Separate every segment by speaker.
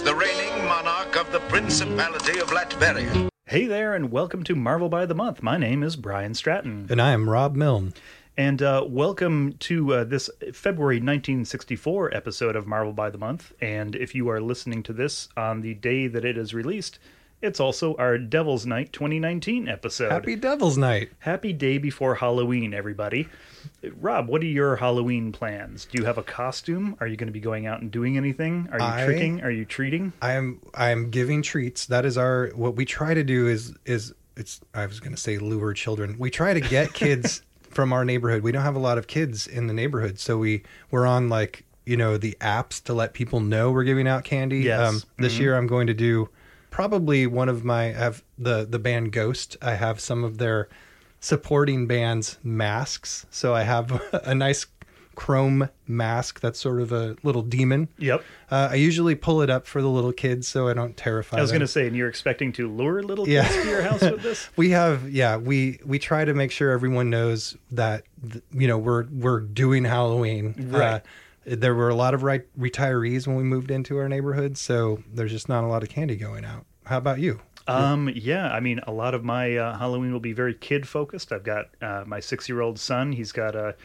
Speaker 1: diplomatic the reigning monarch of the Principality of Latveria.
Speaker 2: Hey there, and welcome to Marvel by the Month. My name is Brian Stratton.
Speaker 3: And I am Rob Milne.
Speaker 2: And uh, welcome to uh, this February 1964 episode of Marvel by the Month. And if you are listening to this on the day that it is released, it's also our Devil's Night 2019 episode.
Speaker 3: Happy Devil's Night.
Speaker 2: Happy day before Halloween, everybody. Rob, what are your Halloween plans? Do you have a costume? Are you going to be going out and doing anything? Are you
Speaker 3: I-
Speaker 2: tricking? Are you treating?
Speaker 3: I am I am giving treats. That is our what we try to do is is it's I was going to say lure children. We try to get kids from our neighborhood. We don't have a lot of kids in the neighborhood, so we we're on like, you know, the apps to let people know we're giving out candy. Um,
Speaker 2: Yes.
Speaker 3: this year I'm going to do probably one of my I have the the band Ghost. I have some of their supporting bands masks. So I have a nice chrome mask that's sort of a little demon.
Speaker 2: Yep.
Speaker 3: Uh, I usually pull it up for the little kids so I don't terrify
Speaker 2: I was going to say, and you're expecting to lure little
Speaker 3: Yeah.
Speaker 2: kids to your house with this?
Speaker 3: we have yeah we we try to make sure everyone knows that you know we're we're doing Halloween.
Speaker 2: Right.
Speaker 3: Uh, there were a lot of right retirees when we moved into our neighborhood, so there's just not a lot of candy going out. How about you?
Speaker 2: Um, yeah, I mean, a lot of my uh, Halloween will be very kid focused. I've got uh, my six year old son. He's got a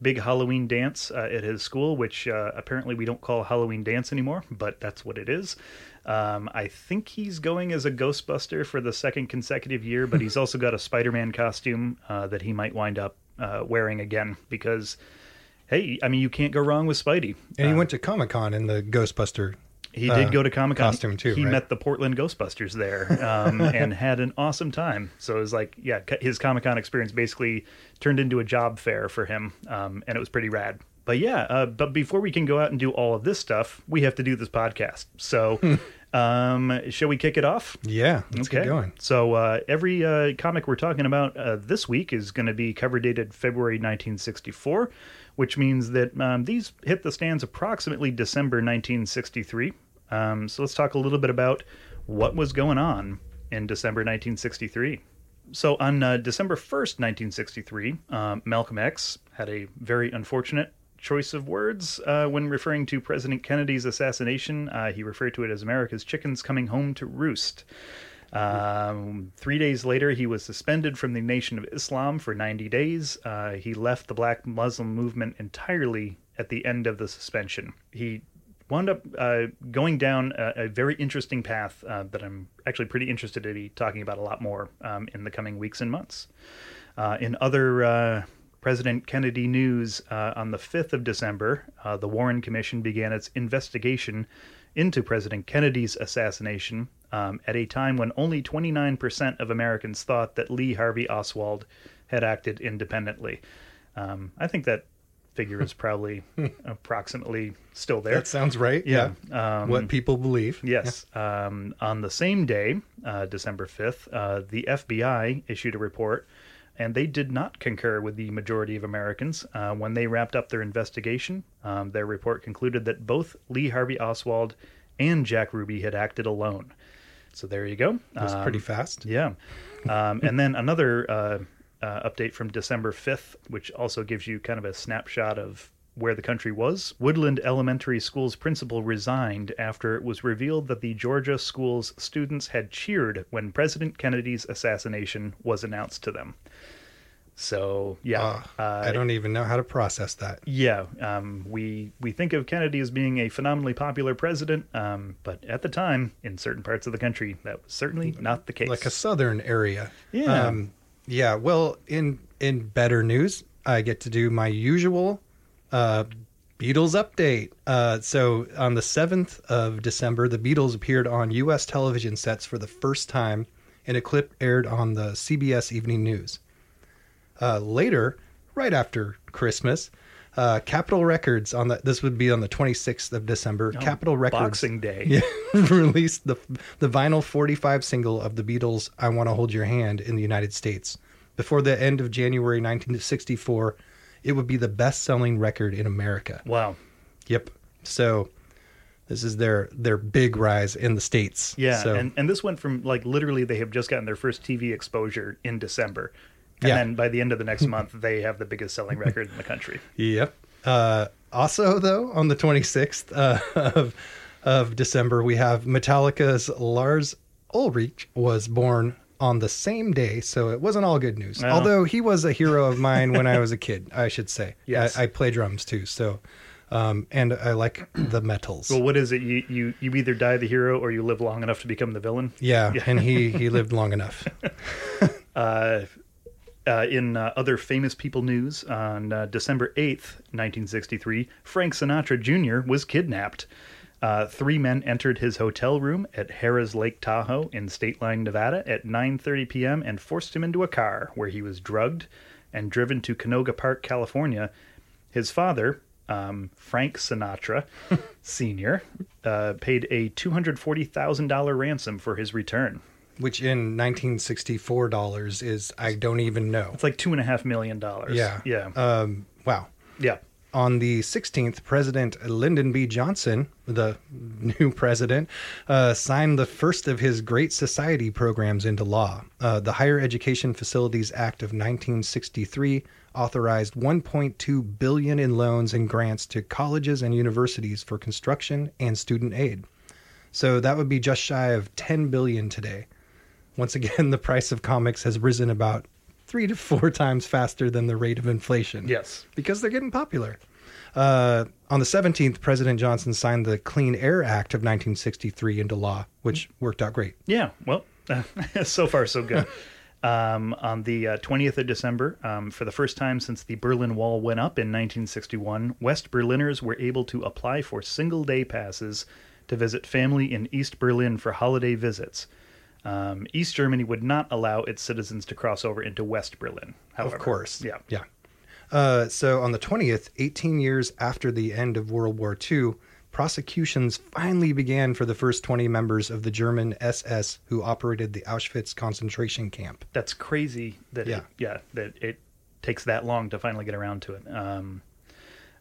Speaker 2: big Halloween dance uh, at his school, which uh, apparently we don't call Halloween dance anymore, but that's what it is. Um, I think he's going as a Ghostbuster for the second consecutive year, but he's also got a Spider Man costume uh, that he might wind up uh, wearing again because, hey, I mean, you can't go wrong with Spidey.
Speaker 3: And he
Speaker 2: Uh,
Speaker 3: went to Comic Con in the Ghostbuster.
Speaker 2: he
Speaker 3: uh,
Speaker 2: did go to Comic Con.
Speaker 3: costume too,
Speaker 2: He
Speaker 3: right?
Speaker 2: met the Portland Ghostbusters there um, and had an awesome time. So it was like, yeah, his Comic Con experience basically turned into a job fair for him, um, and it was pretty rad. But yeah, uh, but before we can go out and do all of this stuff, we have to do this podcast. So, um, shall we kick it off?
Speaker 3: Yeah, let's get going.
Speaker 2: So uh, every uh, comic we're talking about uh, this week is going to be cover dated February 1964, which means that um, these hit the stands approximately December 1963. Um, so let's talk a little bit about what was going on in December 1963. So on uh, December 1st, 1963, um, Malcolm X had a very unfortunate choice of words uh, when referring to President Kennedy's assassination. Uh, he referred to it as America's chickens coming home to roost. Um, three days later, he was suspended from the Nation of Islam for 90 days. Uh, he left the Black Muslim movement entirely at the end of the suspension. He wound up uh, going down a, a very interesting path uh, that I'm actually pretty interested in be talking about a lot more um, in the coming weeks and months. Uh, in other uh, President Kennedy news, uh, on the 5th of December, the Warren Commission began its investigation into President Kennedy's assassination um, at a time when only 29% of Americans thought that Lee Harvey Oswald had acted independently. Um, I think that figure is probably approximately still there.
Speaker 3: That sounds right.
Speaker 2: Yeah.
Speaker 3: Yeah.
Speaker 2: Um,
Speaker 3: what people believe.
Speaker 2: Yes. Um, on the same day, uh, December 5th, uh, the FBI issued a report, and they did not concur with the majority of Americans. Uh, when they wrapped up their investigation, um, their report concluded that both Lee Harvey Oswald and Jack Ruby had acted alone. So there you go.
Speaker 3: That's
Speaker 2: Um,
Speaker 3: pretty fast.
Speaker 2: yeah. Um, and then another uh, uh, update from December 5th, which also gives you kind of a snapshot of where the country was. Woodland Elementary School's principal resigned after it was revealed that the Georgia school's students had cheered when President Kennedy's assassination was announced to them. So, yeah.
Speaker 3: Ah,
Speaker 2: uh,
Speaker 3: I don't even know how to process that.
Speaker 2: yeah, um, we we think of Kennedy as being a phenomenally popular president, um, but at the time, in certain parts of the country, that was certainly not the case.
Speaker 3: like a southern area.
Speaker 2: Yeah.
Speaker 3: Um, yeah. Well, in in better news, I get to do my usual uh, Beatles update. Uh, so on the seventh of December, the Beatles appeared on U.S. television sets for the first time, and a clip aired on the CBS Evening News. Uh, later, right after Christmas. Uh, Capitol Records on the this would be on the 26th of December.
Speaker 2: Oh,
Speaker 3: Capitol Records
Speaker 2: Boxing Day.
Speaker 3: yeah, released the the vinyl 45 single of the Beatles "I Want to Hold Your Hand" in the United States. Before the end of January 1964, it would be the best-selling record in America.
Speaker 2: Wow.
Speaker 3: Yep. So this is their their big rise in the states.
Speaker 2: Yeah,
Speaker 3: So,
Speaker 2: and, and this went from like literally they have just gotten their first TV exposure in December. And
Speaker 3: Yeah.
Speaker 2: then by the end of the next month, they have the biggest selling record in the country.
Speaker 3: Yep. Uh, also, though, on the 26th uh, of of December, we have Metallica's Lars Ulrich was born on the same day, so it wasn't all good news.
Speaker 2: Well.
Speaker 3: Although he was a hero of mine when I was a kid, I should say.
Speaker 2: Yes.
Speaker 3: I, I play drums too, so um, and I like the metals.
Speaker 2: Well, what is it? You, you you either die the hero or you live long enough to become the villain.
Speaker 3: yeah, and he he lived long enough.
Speaker 2: Uh, uh, in uh, other famous people news, on uh, December 8th, 1963, Frank Sinatra Jr. was kidnapped. Uh, three men entered his hotel room at Harrah's Lake Tahoe in State Line, Nevada at 9:30 p.m. and forced him into a car where he was drugged and driven to Canoga Park, California. His father, um, Frank Sinatra Sr., uh, paid a $240,000 ransom for his return.
Speaker 3: Which in 1964 dollars is I don't even know.
Speaker 2: It's like two and a half million dollars.
Speaker 3: Yeah.
Speaker 2: Yeah.
Speaker 3: Um, wow.
Speaker 2: yeah.
Speaker 3: On the 16th, President Lyndon B. Johnson, the new president, uh, signed the first of his Great Society programs into law. Uh, the Higher Education Facilities Act of 1963 authorized 1.2 billion in loans and grants to colleges and universities for construction and student aid. So that would be just shy of 10 billion today. Once again, the price of comics has risen about three to four times faster than the rate of inflation
Speaker 2: Yes.
Speaker 3: because they're getting popular. Uh, on the 17th, President Johnson signed the Clean Air Act of 1963 into law, which worked out great.
Speaker 2: Yeah. Well, so far so good. um, on the uh, 20th of December, um, for the first time since the Berlin Wall went up in 1961, West Berliners were able to apply for single day passes to visit family in East Berlin for holiday visits. Um, East Germany would not allow its citizens to cross over into West Berlin. However.
Speaker 3: Of course.
Speaker 2: Yeah.
Speaker 3: Yeah. Uh, so on the 20th, 18 years after the end of World War II, prosecutions finally began for the first 20 members of the German SS who operated the Auschwitz concentration camp.
Speaker 2: that's crazy that
Speaker 3: Yeah.
Speaker 2: it, yeah that it takes that long to finally get around to it. Um,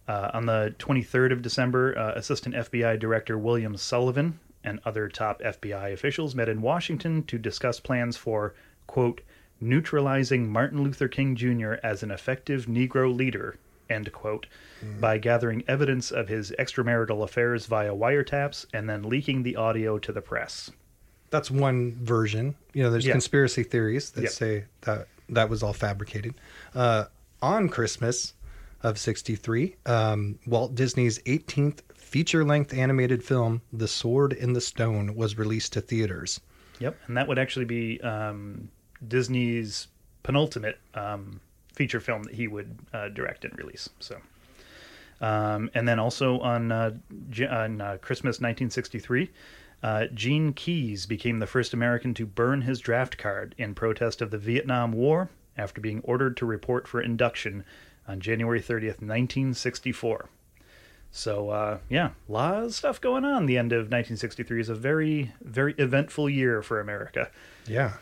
Speaker 2: uh, on the 23rd of December, uh, Assistant FBI Director William Sullivan and other top FBI officials met in Washington to discuss plans for quote neutralizing Martin Luther King Jr. as an effective Negro leader end quote by gathering evidence of his extramarital affairs via wiretaps and then leaking the audio to the press.
Speaker 3: That's one version. You know, there's
Speaker 2: Yeah.
Speaker 3: conspiracy theories that
Speaker 2: Yeah.
Speaker 3: say that that was all fabricated. Uh, on Christmas of '63, um, Walt Disney's 18th feature-length animated film, *The Sword in the Stone*, was released to theaters.
Speaker 2: Yep, and that would actually be um, Disney's penultimate um, feature film that he would uh, direct and release. So, um, and then also on uh, on uh, Christmas 1963, uh, Gene Keyes became the first American to burn his draft card in protest of the Vietnam War after being ordered to report for induction on January 30th, 1964. So uh, yeah, a lot of stuff going on. The end of 1963 is a very, very eventful year for America.
Speaker 3: Yeah.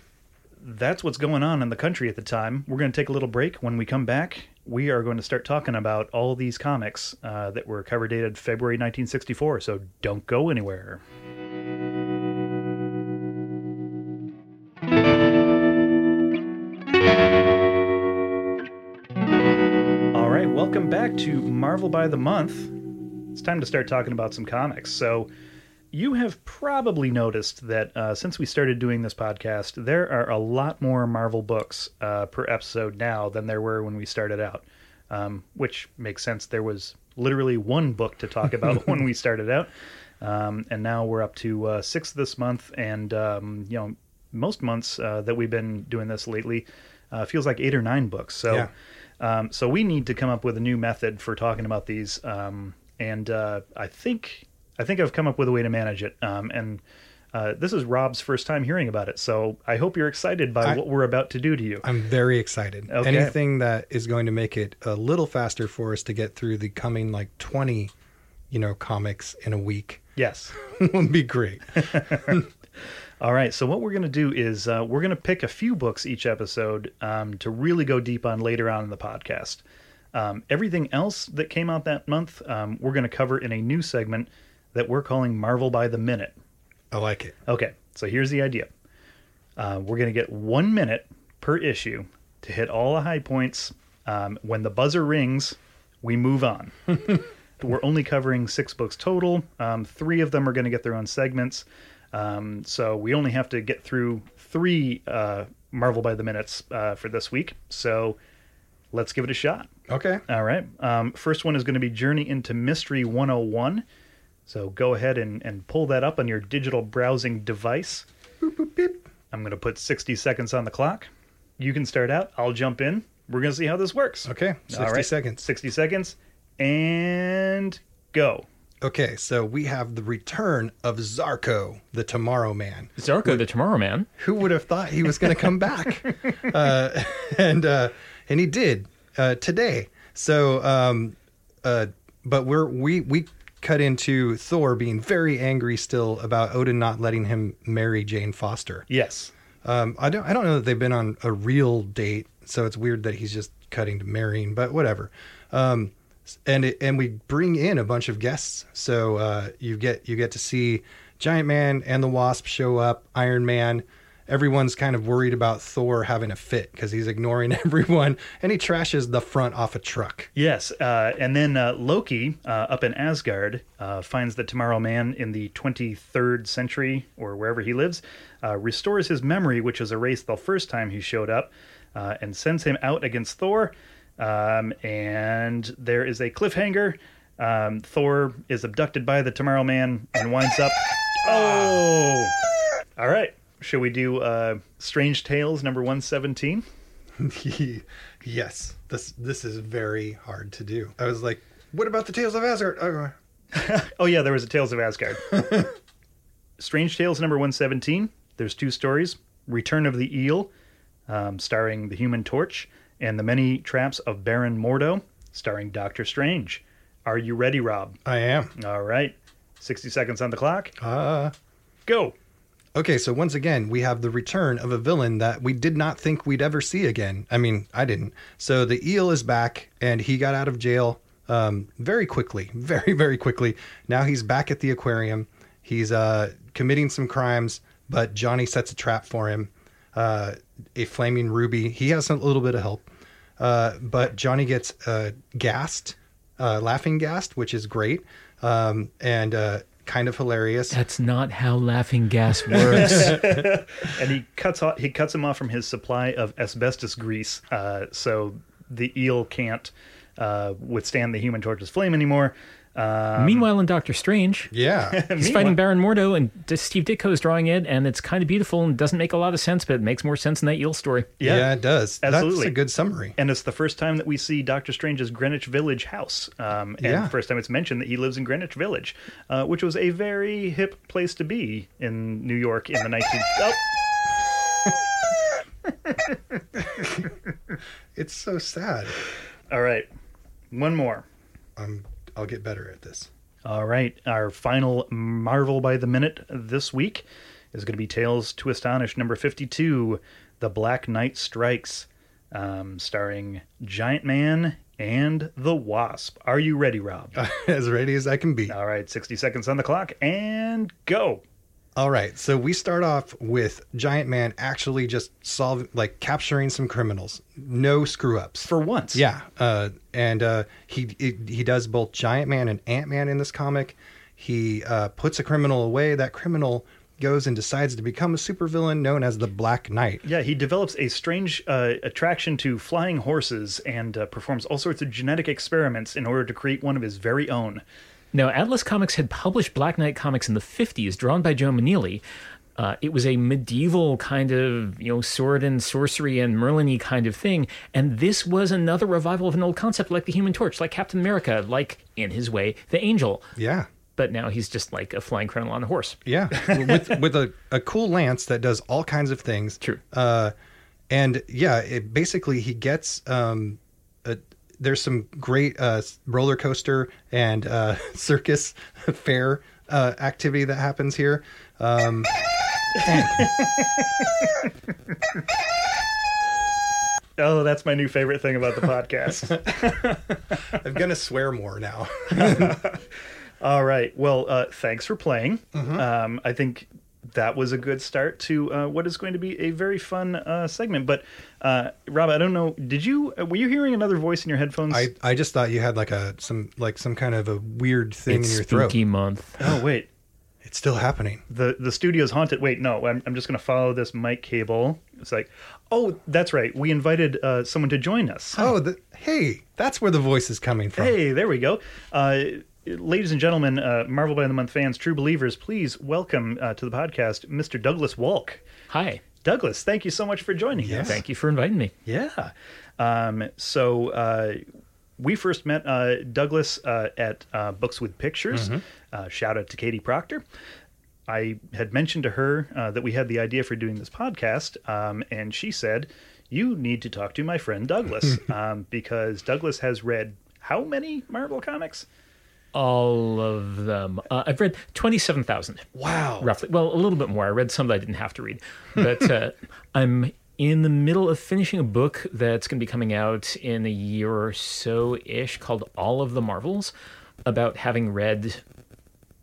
Speaker 2: That's what's going on in the country at the time. We're going to take a little break. When we come back, we are going to start talking about all these comics uh, that were cover dated February 1964. So don't go anywhere. All right, welcome back to Marvel by the Month. It's time to start talking about some comics. So, you have probably noticed that uh, since we started doing this podcast, there are a lot more Marvel books uh, per episode now than there were when we started out, um, which makes sense. There was literally one book to talk about when we started out, um, and now we're up to uh, six this month. And um, you know, most months uh, that we've been doing this lately uh, feels like eight or nine books. So.
Speaker 3: Yeah.
Speaker 2: Um, so we need to come up with a new method for talking about these, um, and uh, I think I think I've come up with a way to manage it. Um, and uh, this is Rob's first time hearing about it, so I hope you're excited by
Speaker 3: I-
Speaker 2: what we're about to do to you.
Speaker 3: I'm very excited.
Speaker 2: Okay.
Speaker 3: Anything that is going to make it a little faster for us to get through the coming like 20, you know, comics in a week
Speaker 2: yes.
Speaker 3: would be great.
Speaker 2: All right. So what we're going to do is uh, we're going to pick a few books each episode um, to really go deep on later on in the podcast. Um, everything else that came out that month, um, we're going to cover in a new segment that we're calling Marvel by the Minute.
Speaker 3: I like it.
Speaker 2: Okay, so here's the idea. Uh, we're going to get one minute per issue to hit all the high points. Um, when the buzzer rings, we move on. we're only covering six books total. Um, three of them are going to get their own segments. Um, so we only have to get through three uh, Marvel by the Minutes uh, for this week. So let's give it a shot.
Speaker 3: Okay.
Speaker 2: All right. Um, first one is going to be Journey into Mystery 101. So go ahead and, and pull that up on your digital browsing device. I'm going to put 60 seconds on the clock. You can start out. I'll jump in. We're going to see how this works.
Speaker 3: Okay. 60
Speaker 2: All right.
Speaker 3: seconds.
Speaker 2: 60 seconds. And go.
Speaker 3: Okay, so we have the return of Zarko, the Tomorrow Man.
Speaker 4: Zarko the Tomorrow Man.
Speaker 3: Who would have thought he was going to come back? uh, and uh, and he did uh, today. So, um, uh, but we're we we cut into Thor being very angry still about Odin not letting him marry Jane Foster.
Speaker 2: Yes.
Speaker 3: Um, I don't I don't know that they've been on a real date, so it's weird that he's just cutting to marrying, but whatever. Um, and it, and we bring in a bunch of guests, so uh, you get you get to see Giant Man and the Wasp show up, Iron Man. Everyone's kind of worried about Thor having a fit because he's ignoring everyone, and he trashes the front off a truck.
Speaker 2: Yes, uh, and then uh, Loki uh, up in Asgard uh, finds the Tomorrow Man in the 23rd century or wherever he lives, uh, restores his memory, which was erased the first time he showed up, uh, and sends him out against Thor. Um, and there is a cliffhanger. Um, Thor is abducted by the Tomorrow Man and winds up. Oh! All right. Should we do uh, Strange Tales number 117?
Speaker 3: yes, this this is very hard to do. I was like, what about the Tales of Asgard? Oh,
Speaker 2: Oh yeah, there was a Tales of Asgard. Strange Tales number one seventeen. There's two stories: Return of the Eel, um, starring the Human Torch, and The Many Traps of Baron Mordo, starring Doctor Strange. Are you ready, Rob?
Speaker 3: I am.
Speaker 2: All right, sixty seconds on the clock.
Speaker 3: Uh,
Speaker 2: Go.
Speaker 3: Okay, so once again, we have the return of a villain that we did not think we'd ever see again. I mean, I didn't. So the eel is back, and he got out of jail um, very quickly, very, very quickly. Now he's back at the aquarium. He's uh, committing some crimes, but Johnny sets a trap for him. Uh, a flaming ruby. He has a little bit of help, uh, but Johnny gets uh, gassed, uh, laughing gassed, which is great um, and uh, kind of hilarious.
Speaker 4: That's not how laughing gas works.
Speaker 2: And he cuts off, he cuts him off from his supply of asbestos grease, uh, so the eel can't uh, withstand the Human Torch's flame anymore. Um,
Speaker 4: Meanwhile, in Doctor Strange,
Speaker 3: Yeah.
Speaker 4: he's fighting Baron Mordo, and Steve Ditko is drawing it, and it's kind of beautiful and doesn't make a lot of sense, but it makes more sense in that eel story.
Speaker 2: Yeah.
Speaker 3: Yeah, it does. Absolutely, That's
Speaker 2: Absolutely.
Speaker 3: a good summary.
Speaker 2: and it's the first time that we see Doctor Strange's Greenwich Village house. Um, and
Speaker 3: Yeah.
Speaker 2: the first time it's mentioned that he lives in Greenwich Village, uh, which was a very hip place to be in New York in the 19. Oh,
Speaker 3: It's so sad.
Speaker 2: all right, one more.
Speaker 3: I'm, I'll get better at this.
Speaker 2: All right, our final Marvel by the minute this week is going to be Tales to Astonish number 52, The Black Knight Strikes, um, starring Giant Man and the Wasp. Are you ready, Rob?
Speaker 3: as ready as I can be.
Speaker 2: All right, 60 seconds on the clock and go.
Speaker 3: All right, so we start off with Giant Man actually just solving, like capturing some criminals. No screw ups.
Speaker 2: For once.
Speaker 3: Yeah, uh, and uh, he, he he does both Giant Man and Ant Man in this comic. He uh, puts a criminal away. That criminal goes and decides to become a supervillain known as the Black Knight.
Speaker 2: Yeah, he develops a strange uh, attraction to flying horses and uh, performs all sorts of genetic experiments in order to create one of his very own.
Speaker 4: Now, Atlas Comics had published Black Knight comics in the 50s, drawn by Joe Maneely. Uh, it was a medieval kind of, you know, sword and sorcery and Merlin kind of thing. And this was another revival of an old concept like the Human Torch, like Captain America, like, in his way, the Angel.
Speaker 3: Yeah,
Speaker 4: But now he's just like a flying criminal on a horse.
Speaker 3: Yeah, with with a, a cool lance that does all kinds of things.
Speaker 4: True.
Speaker 3: Uh, and yeah, it basically he gets um, there's some great uh, roller coaster and uh, circus fair uh, activity that happens here. Um,
Speaker 2: Oh, that's my new favorite thing about the podcast.
Speaker 3: I'm gonna swear more now.
Speaker 2: All right. Well, uh, thanks for playing. Um, I think that was a good start to uh, what is going to be a very fun uh, segment. But uh, Rob, I don't know. Did you uh, were you hearing another voice in your headphones?
Speaker 3: I, I just thought you had like a some like some kind of a weird thing
Speaker 4: it's
Speaker 3: in your throat.
Speaker 4: spooky month.
Speaker 2: oh wait,
Speaker 3: It's still happening.
Speaker 2: the the studio's haunted. Wait, no, I'm I'm just going to follow this mic cable. It's like, oh, that's right. We invited uh, someone to join us.
Speaker 3: Oh, the, hey, that's where the voice is coming from.
Speaker 2: Hey, there we go. Ladies and gentlemen, uh, Marvel by the Month fans, true believers, please welcome uh, to the podcast Mr. Douglas Wolk.
Speaker 4: Hi.
Speaker 2: Douglas, thank you so much for joining
Speaker 3: Yeah.
Speaker 2: us.
Speaker 4: Thank you for inviting me.
Speaker 2: Yeah. Um, so uh, we first met uh, Douglas uh, at uh, Books with Pictures. Uh, shout out to Katie Proctor. I had mentioned to her uh, that we had the idea for doing this podcast, um, and she said, You need to talk to my friend Douglas um, because Douglas has read how many Marvel comics?
Speaker 4: All of them. Uh, I've read 27,000.
Speaker 2: Wow.
Speaker 4: roughly. Well, a little bit more. I read some that I didn't have to read, but uh, I'm in the middle of finishing a book that's going to be coming out in a year or so ish called All of the Marvels, about having read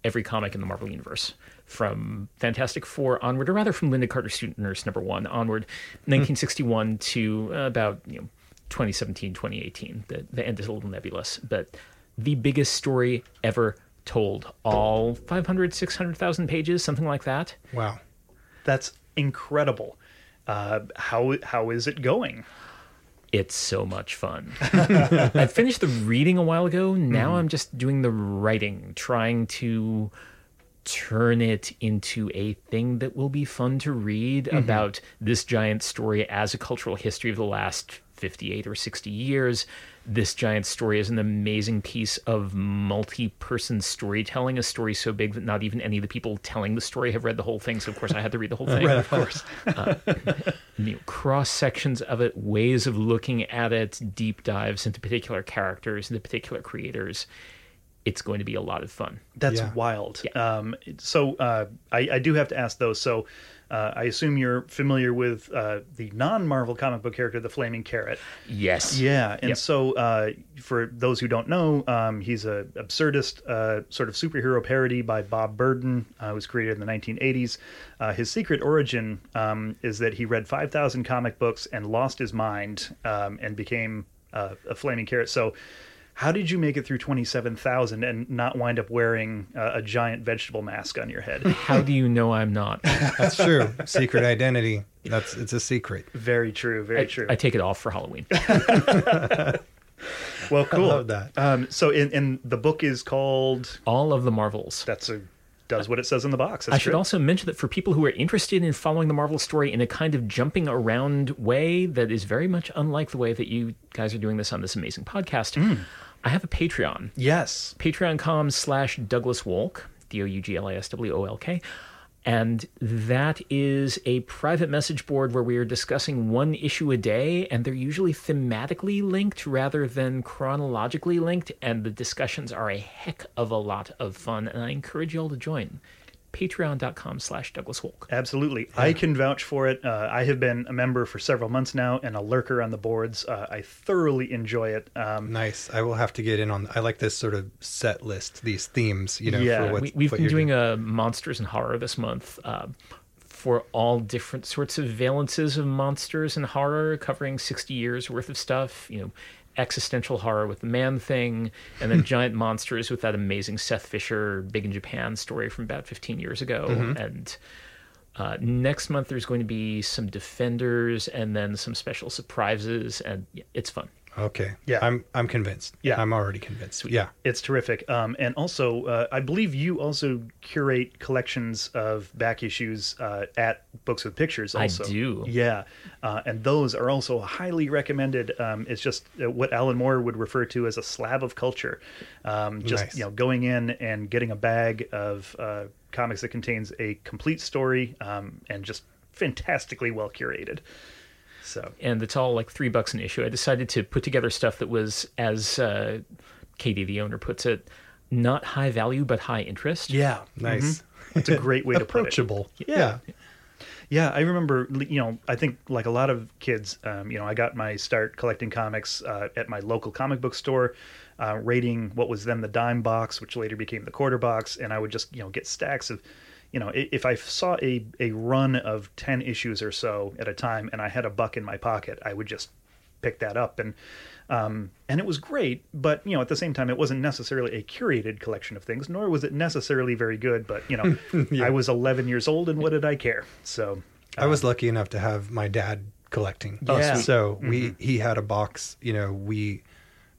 Speaker 4: every comic in the Marvel universe from Fantastic Four onward, or rather from Linda Carter Student Nurse number one onward, 1961 to uh, about you know 2017, 2018. The the end is a little nebulous, but the biggest story ever told. All 500, 600,000 pages, something like that.
Speaker 3: Wow.
Speaker 2: That's incredible. Uh, how how is it going?
Speaker 4: It's so much fun. I finished the reading a while ago. Now I'm just doing the writing, trying to turn it into a thing that will be fun to read about this giant story as a cultural history of the last 58 or 60 years. This giant story is an amazing piece of multi person storytelling, a story so big that not even any of the people telling the story have read the whole thing. So, of course, I had to read the whole thing.
Speaker 2: of course.
Speaker 4: you know, cross sections of it, ways of looking at it, deep dives into particular characters, into particular creators. It's going to be a lot of fun.
Speaker 2: That's
Speaker 3: Yeah.
Speaker 2: wild. Um, so uh, I, I do have to ask though. So uh, I assume you're familiar with uh, the non-Marvel comic book character, the Flaming Carrot.
Speaker 4: Yes.
Speaker 2: Yeah, and
Speaker 4: Yep.
Speaker 2: so uh, for those who don't know, um, he's a absurdist uh, sort of superhero parody by Bob Burden. Uh, was created in the 1980s. Uh, his secret origin um, is that he read 5,000 comic books and lost his mind um, and became uh, a flaming carrot. So. How did you make it through 27,000 and not wind up wearing uh, a giant vegetable mask on your head?
Speaker 4: How do you know I'm not?
Speaker 3: That's true. secret identity. That's it's a secret.
Speaker 2: very true, very
Speaker 4: I,
Speaker 2: true.
Speaker 4: I take it off for Halloween.
Speaker 2: well, cool.
Speaker 3: love that.
Speaker 2: Um, so, in, in the book is called
Speaker 4: All of the Marvels.
Speaker 2: that's a does what it says in the box. That's
Speaker 4: I should
Speaker 2: true.
Speaker 4: also mention that for people who are interested in following the Marvel story in a kind of jumping around way that is very much unlike the way that you guys are doing this on this amazing podcast,
Speaker 2: Hmm.
Speaker 4: I have a Patreon.
Speaker 2: Yes.
Speaker 4: patreon.com slash douglas wolk d-o-u-g-l-a-s-w-o-l-k and that is a private message board where we are discussing one issue a day and they're usually thematically linked rather than chronologically linked and the discussions are a heck of a lot of fun and i encourage you all to join patreon.com slash douglas wolk
Speaker 2: Absolutely. I can vouch for it. Uh, I have been a member for several months now and a lurker on the boards. Uh, I thoroughly enjoy it. Um,
Speaker 3: Nice. I will have to get in on. I like this sort of set list, these themes. You know,
Speaker 2: Yeah,
Speaker 3: for what,
Speaker 4: we, we've
Speaker 3: what
Speaker 4: been
Speaker 3: you're
Speaker 4: doing a monsters and horror this month uh, for all different sorts of valences of monsters and horror covering 60 years worth of stuff you know existential horror with the man thing and then giant monsters with that amazing seth fisher big in japan story from about 15 years ago. And uh, next month there's going to be some defenders and then some special surprises and yeah, it's fun
Speaker 3: Okay.
Speaker 2: Yeah.
Speaker 3: I'm I'm convinced.
Speaker 2: Yeah.
Speaker 3: I'm already convinced. Yeah.
Speaker 2: It's terrific. Um, and also, uh, I believe you also curate collections of back issues uh, at Books with Pictures.
Speaker 4: I
Speaker 2: Also.
Speaker 4: do.
Speaker 2: Yeah, uh, and those are also highly recommended. Um, it's just uh, what Alan Moore would refer to as a slab of culture. Um, just
Speaker 3: Nice.
Speaker 2: you know, going in and getting a bag of uh, comics that contains a complete story um, and just fantastically well curated. So
Speaker 4: and it's all like three bucks an issue. I decided to put together stuff that was, as uh, Katie, the owner, puts it, not high value but high interest.
Speaker 2: yeah,
Speaker 3: Nice.
Speaker 2: it's a great way to put it.
Speaker 3: Approachable.
Speaker 2: Yeah. Yeah, I remember. You know, I think like a lot of kids, um, you know, I got my start collecting comics uh, at my local comic book store, uh, rating what was then the dime box, which later became the quarter box, and I would just you know get stacks of, you know, if I saw a a run of ten issues or so at a time, and I had a buck in my pocket, I would just pick that up and. Um, and it was great, but you know, at the same time, it wasn't necessarily a curated collection of things, nor was it necessarily very good. But you know, I was 11 years old, and what did I care? So
Speaker 3: I was lucky enough to have my dad collecting.
Speaker 2: Oh,
Speaker 4: Yeah.
Speaker 2: sweet.
Speaker 3: So we
Speaker 2: Mm-hmm.
Speaker 3: he had a box. You know, we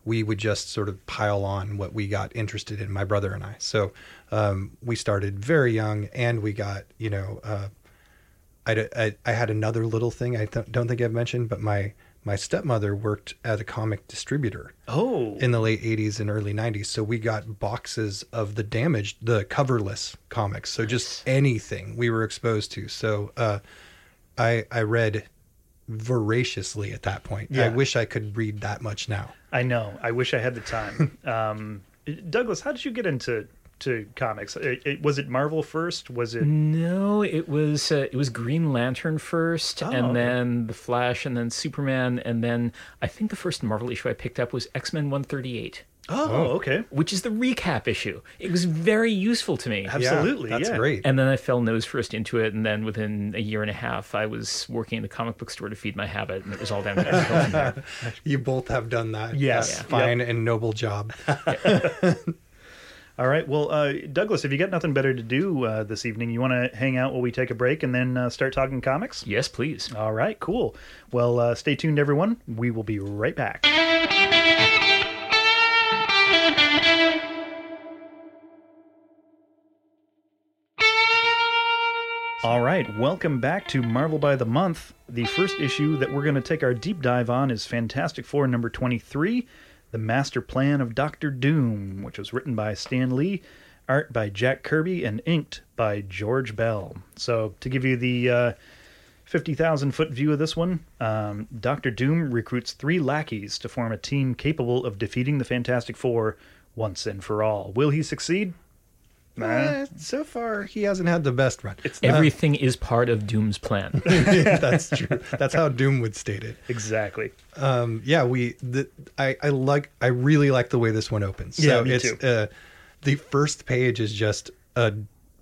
Speaker 3: we would just sort of pile on what we got interested in, my brother and I. So um, we started very young, and we got you know, uh, I, I I had another little thing I th- don't think I've mentioned, but my my stepmother worked at a comic distributor
Speaker 2: oh,
Speaker 3: in the late 80s and early 90s so we got boxes of the damaged the coverless comics. So just anything we were exposed to. So uh i i read voraciously at that point.
Speaker 2: Yeah.
Speaker 3: i wish i could read that much now.
Speaker 2: I know. I wish I had the time. um, Douglas, how did you get into to comics? It, it- was it Marvel first? Was it?
Speaker 4: No, it was uh, it was Green Lantern first,
Speaker 2: Oh, okay.
Speaker 4: and then the Flash, and then Superman, and then I think the first Marvel issue I picked up was X Men One Thirty Eight,
Speaker 2: Oh, okay.
Speaker 4: which is the recap issue. It was very useful to me.
Speaker 2: Absolutely,
Speaker 3: that's
Speaker 2: yeah.
Speaker 3: great
Speaker 4: And then I fell nose first into it, and then within a year and a half, I was working in the comic book store to feed my habit, and it was all down there.
Speaker 3: you both have done that
Speaker 2: Yes.
Speaker 3: That
Speaker 2: Yeah.
Speaker 3: fine and noble job
Speaker 2: All right. Well, uh, Douglas, if you got nothing better to do uh, this evening, you want to hang out while we take a break and then uh, start talking comics?
Speaker 4: yes, please.
Speaker 2: All right, cool. Well, uh, stay tuned, everyone. We will be right back. All right, welcome back to Marvel by the Month. The first issue that we're going to take our deep dive on is Fantastic Four number 23, The Master Plan of Doctor Doom, which was written by Stan Lee, art by Jack Kirby, and inked by George Bell. So, to give you the uh, 50,000 foot view of this one, um, Doctor Doom recruits three lackeys to form a team capable of defeating the Fantastic Four once and for all. Will he succeed?
Speaker 3: Eh, so far he hasn't had the best run
Speaker 4: Everything is part of Doom's plan.
Speaker 3: that's true that's how doom would state it
Speaker 2: Exactly.
Speaker 3: um yeah we the, i i like i really like the way this one opens
Speaker 2: Yeah,
Speaker 3: so
Speaker 2: me
Speaker 3: it's
Speaker 2: too.
Speaker 3: uh the first page is just a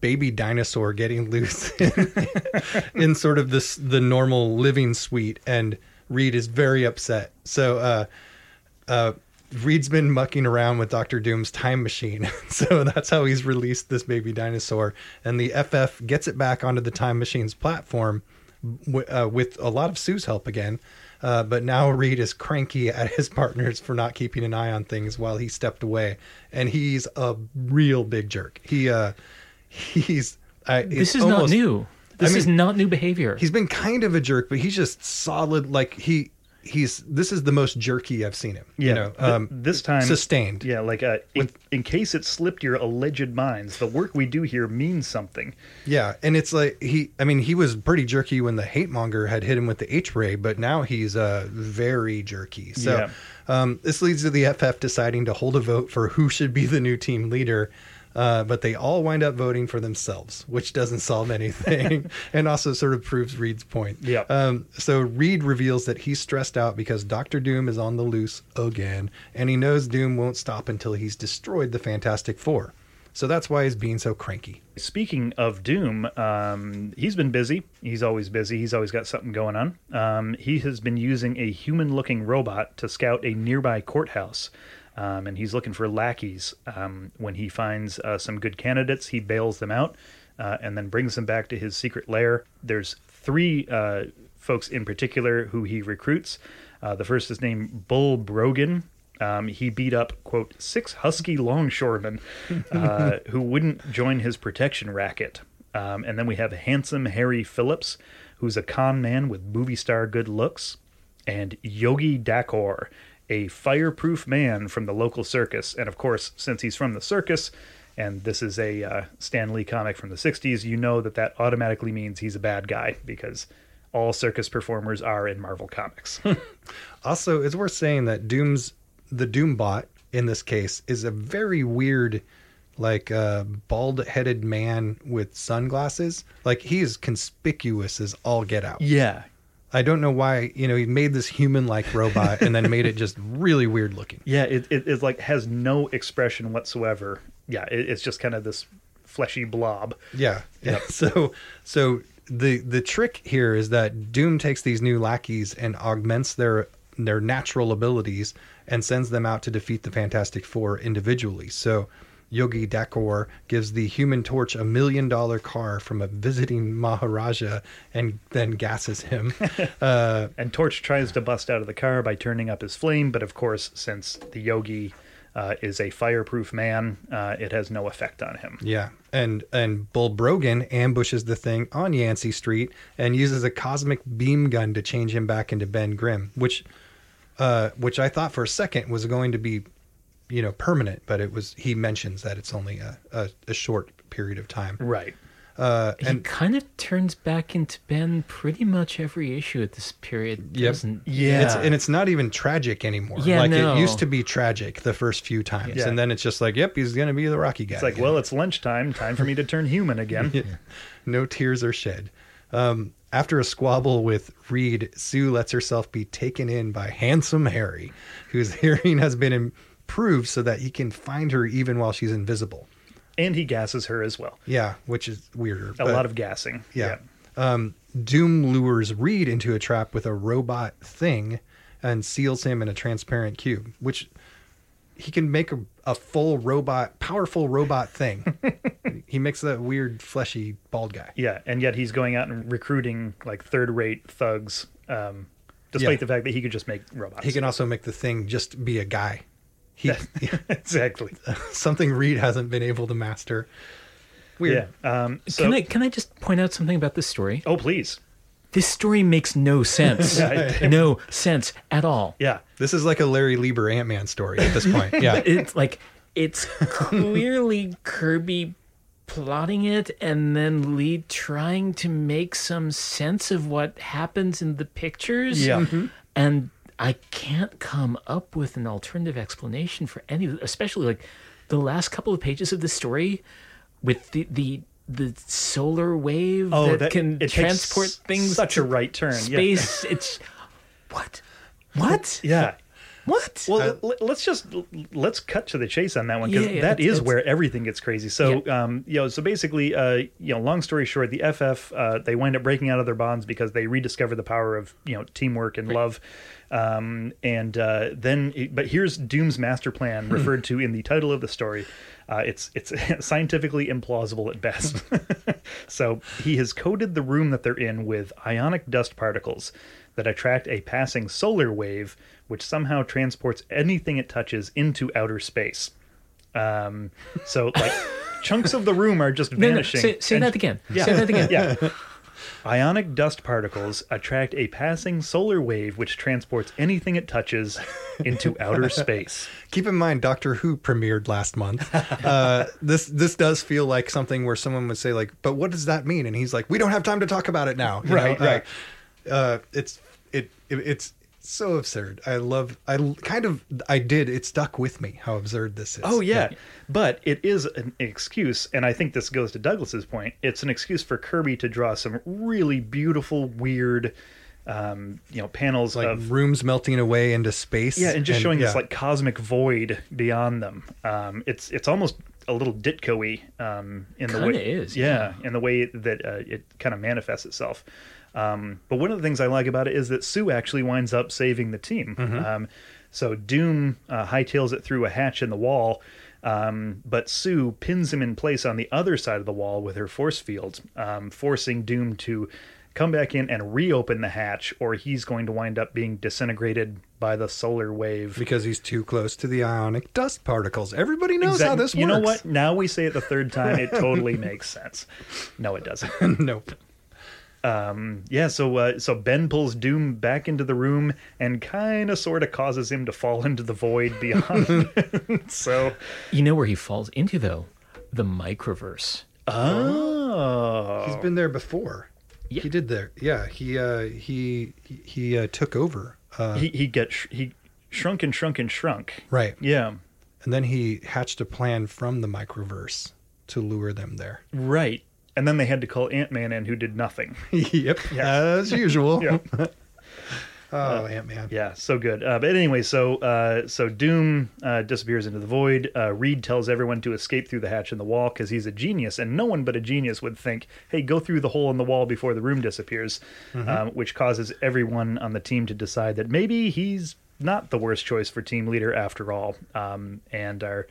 Speaker 3: baby dinosaur getting loose in, in sort of this the normal living suite and reed is very upset so uh uh Reed's been mucking around with Doctor Doom's time machine, so that's how he's released this baby dinosaur. And the FF gets it back onto the time machine's platform w- uh, with a lot of Sue's help again. Uh, but now Reed is cranky at his partners for not keeping an eye on things while he stepped away, and he's a real big jerk. He uh, he's I,
Speaker 4: this is not new. This
Speaker 3: I
Speaker 4: is not new behavior.
Speaker 3: He's been kind of a jerk, but he's just solid. Like he he's this is the most jerky I've seen him.
Speaker 2: Yeah.
Speaker 3: you know, um,
Speaker 2: this time
Speaker 3: sustained.
Speaker 2: Yeah, like uh, in, in case it slipped your alleged minds, the work we do here means something.
Speaker 3: Yeah, and it's like he I mean he was pretty jerky when the hate monger had hit him with the H ray, but now he's uh very jerky. So
Speaker 2: Yeah.
Speaker 3: um this leads to the FF deciding to hold a vote for who should be the new team leader. Uh, but they all wind up voting for themselves, which doesn't solve anything, and also sort of proves Reed's point.
Speaker 2: Yeah.
Speaker 3: Um, so Reed reveals that he's stressed out because Doctor Doom is on the loose again, and he knows Doom won't stop until he's destroyed the Fantastic Four. So that's why he's being so cranky.
Speaker 2: Speaking of Doom, um, he's been busy. He's always busy. He's always got something going on. Um, he has been using a human looking robot to scout a nearby courthouse. Um, and he's looking for lackeys. Um, when he finds uh, some good candidates, he bails them out uh, and then brings them back to his secret lair. There's three uh, folks in particular who he recruits. Uh, the first is named Bull Brogan. Um, he beat up, quote, six husky longshoremen uh, who wouldn't join his protection racket. Um, and then we have handsome Harry Phillips, who's a con man with movie star good looks, and Yogi Dakor, a fireproof man from the local circus. And of course, since he's from the circus, and this is a uh, Stan Lee comic from the 60s, you know that that automatically means he's a bad guy because all circus performers are in Marvel Comics.
Speaker 3: Also, it's worth saying that Doom's the Doombot in this case is a very weird, like uh, bald-headed man with sunglasses. Like he is conspicuous as all get out.
Speaker 2: yeah.
Speaker 3: I don't know why. You know, he made this human-like robot and then made it just really weird looking.
Speaker 2: Yeah, it, it, it like has no expression whatsoever. Yeah, it, it's just kind of this fleshy blob.
Speaker 3: Yeah. Yeah. So so the the trick here is that Doom takes these new lackeys and augments their their natural abilities and sends them out to defeat the Fantastic Four individually. So Yogi Dakor gives the Human Torch a million dollar car from a visiting Maharaja and then gasses him. uh,
Speaker 2: And Torch tries to bust out of the car by turning up his flame, but of course, since the Yogi uh, is a fireproof man, uh, it has no effect on him.
Speaker 3: Yeah, and and Bull Brogan ambushes the thing on Yancey Street and uses a cosmic beam gun to change him back into Ben Grimm, which, uh, which I thought for a second was going to be, you know, permanent, but it was. He mentions that it's only a a, a short period of time.
Speaker 2: Right.
Speaker 3: Uh,
Speaker 4: He
Speaker 3: and
Speaker 4: kind of turns back into Ben pretty much every issue at this period.
Speaker 3: Yep.
Speaker 4: Doesn't
Speaker 2: Yeah.
Speaker 3: It's, and it's not even tragic anymore.
Speaker 4: Yeah,
Speaker 3: like
Speaker 4: no.
Speaker 3: it used to be tragic the first few times,
Speaker 2: Yeah.
Speaker 3: and then it's just like, yep, he's gonna be the Rocky guy.
Speaker 2: It's like,
Speaker 3: again.
Speaker 2: well, it's lunchtime. Time for me to turn human again.
Speaker 3: no tears are shed. Um, after a squabble with Reed, Sue lets herself be taken in by handsome Harry, whose hearing has been improved so that he can find her even while she's invisible.
Speaker 2: And he gasses her as well.
Speaker 3: Yeah, which is weirder.
Speaker 2: A lot of gassing.
Speaker 3: yeah. Um, Doom lures Reed into a trap with a robot thing and seals him in a transparent cube, which he can make a, a full robot, powerful robot thing. he makes that weird, fleshy, bald guy.
Speaker 2: Yeah, and yet he's going out and recruiting like third-rate thugs, um, despite
Speaker 3: Yeah.
Speaker 2: the fact that he could just make robots.
Speaker 3: He can also make the thing just be a guy. He,
Speaker 2: exactly.
Speaker 3: something Reed hasn't been able to master. Weird.
Speaker 2: Yeah. Um, so,
Speaker 4: can I can I just point out something about this story?
Speaker 2: oh, please.
Speaker 4: This story makes no sense. no sense at all.
Speaker 2: Yeah.
Speaker 3: This is like a Larry Lieber Ant Man story at this point. Yeah.
Speaker 4: It's like it's clearly Kirby plotting it and then Lee trying to make some sense of what happens in the pictures.
Speaker 2: Yeah.
Speaker 4: And I can't come up with an alternative explanation for any of it, especially like the last couple of pages of the story with the the the solar wave
Speaker 2: Oh,
Speaker 4: that,
Speaker 2: that
Speaker 4: can transport things
Speaker 2: Such a right turn. Yeah.
Speaker 4: space. It's what? What?
Speaker 2: Yeah.
Speaker 4: What?
Speaker 2: Well, l- let's just let's cut to the chase on that one because
Speaker 4: Yeah, yeah,
Speaker 2: that
Speaker 4: it's-
Speaker 2: is
Speaker 4: it's-
Speaker 2: where everything gets crazy. So, um, you know, so basically, uh, you know, long story short, the FF uh, they wind up breaking out of their bonds because they rediscover the power of you know teamwork and love, um, and uh, then it- but here's Doom's master plan referred to in the title of the story. Uh, it's it's scientifically implausible at best. so he has coated the room that they're in with ionic dust particles that attract a passing solar wave, which somehow transports anything it touches into outer space. Um, so like chunks of the room are just
Speaker 4: no, no,
Speaker 2: vanishing.
Speaker 4: say, say
Speaker 2: and-
Speaker 4: that again.
Speaker 2: Yeah.
Speaker 4: Say that again.
Speaker 2: yeah. Ionic dust particles attract a passing solar wave which transports anything it touches into outer space.
Speaker 3: Keep in mind, Doctor Who premiered last month. Uh, this this does feel like something where someone would say like, "But what does that mean?" And he's like, "We don't have time to talk about it now." You
Speaker 2: Right,
Speaker 3: know? Uh,
Speaker 2: right.
Speaker 3: Uh, it's it, it it's so absurd. I love. I kind of. I did. It stuck with me how absurd this is.
Speaker 2: Oh yeah, but it is an excuse, and I think this goes to Douglas's point. It's an excuse for Kirby to draw some really beautiful, weird, um, you know, panels
Speaker 3: like
Speaker 2: of
Speaker 3: rooms melting away into space.
Speaker 2: yeah, and just showing this like cosmic void beyond them. Um, it's it's almost a little Ditko-y um, in the
Speaker 4: Kinda
Speaker 2: way
Speaker 4: is,
Speaker 2: yeah, in the way that uh, it kind of manifests itself. Um, but one of the things I like about it is that Sue actually winds up saving the team.
Speaker 3: Mm-hmm.
Speaker 2: Um, so Doom uh, hightails it through a hatch in the wall, um, but Sue pins him in place on the other side of the wall with her force field, um, forcing Doom to come back in and reopen the hatch, or he's going to wind up being disintegrated by the solar wave.
Speaker 3: because he's too close to the ionic dust particles. Everybody knows how
Speaker 2: Exact-
Speaker 3: this works.
Speaker 2: You know what? Now we say it the third time, it totally makes sense. No, it doesn't.
Speaker 3: nope.
Speaker 2: Yeah, so uh, so Ben pulls Doom back into the room and kind of sort of causes him to fall into the void beyond. so,
Speaker 4: You know where he falls into though? The microverse.
Speaker 2: oh,
Speaker 3: He's been there before.
Speaker 4: Yeah.
Speaker 3: He did there. Yeah, he uh he he, he uh, took over. Uh
Speaker 2: he he get sh- he shrunk and shrunk and shrunk.
Speaker 3: right.
Speaker 2: Yeah,
Speaker 3: And then he hatched a plan from the microverse to lure them there.
Speaker 2: right. And then they had to call Ant Man in, who did nothing.
Speaker 3: yep.
Speaker 2: Yeah.
Speaker 3: As usual.
Speaker 2: Yeah.
Speaker 3: Oh, Ant Man.
Speaker 2: Yeah, so good. Uh, but anyway, so uh, so Doom uh, disappears into the void. Uh, Reed tells everyone to escape through the hatch in the wall because he's a genius, and no one but a genius would think, "Hey, go through the hole in the wall before the room disappears," um, which causes everyone on the team to decide that maybe he's not the worst choice for team leader after all. Um, and our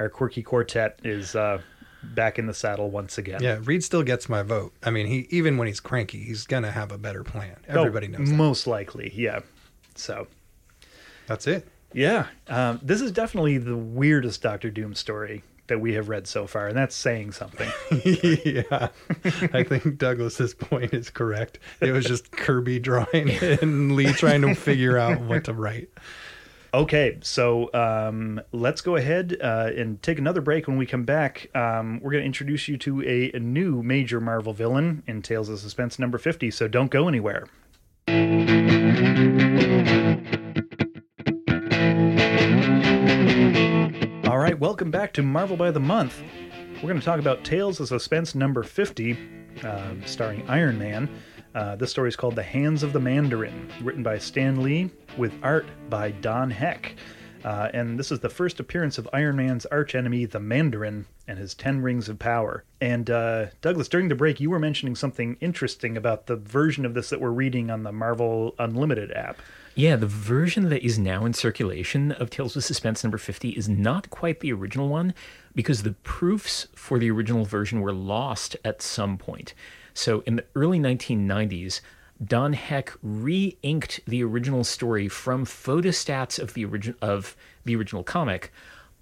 Speaker 2: our quirky quartet is uh, back in the saddle once again.
Speaker 3: Yeah, Reed still gets my vote. I mean, he even when he's cranky, he's gonna have a better plan. Everybody
Speaker 2: Oh,
Speaker 3: knows that.
Speaker 2: Most likely, yeah. So.
Speaker 3: That's it.
Speaker 2: Yeah, um, this is definitely the weirdest Doctor Doom story that we have read so far, and that's saying something.
Speaker 3: yeah, I think Douglas's point is correct. It was just Kirby drawing and Lee trying to figure out what to write.
Speaker 2: Okay, so um, let's go ahead uh, and take another break. When we come back, um, we're going to introduce you to a, a new major Marvel villain in Tales of Suspense number 50, so don't go anywhere. All right, welcome back to Marvel by the Month. We're going to talk about Tales of Suspense number 50, um, starring Iron Man. Uh, this story is called The Hands of the Mandarin, written by Stan Lee, with art by Don Heck. Uh, and this is the first appearance of Iron Man's archenemy, the Mandarin, and his Ten Rings of Power. And uh, Douglas, during the break, you were mentioning something interesting about the version of this that we're reading on the Marvel Unlimited app.
Speaker 4: Yeah, the version that is now in circulation of Tales of Suspense number 50 is not quite the original one because the proofs for the original version were lost at some point. So in the early 1990s, Don Heck re-inked the original story from photostats of the origin of the original comic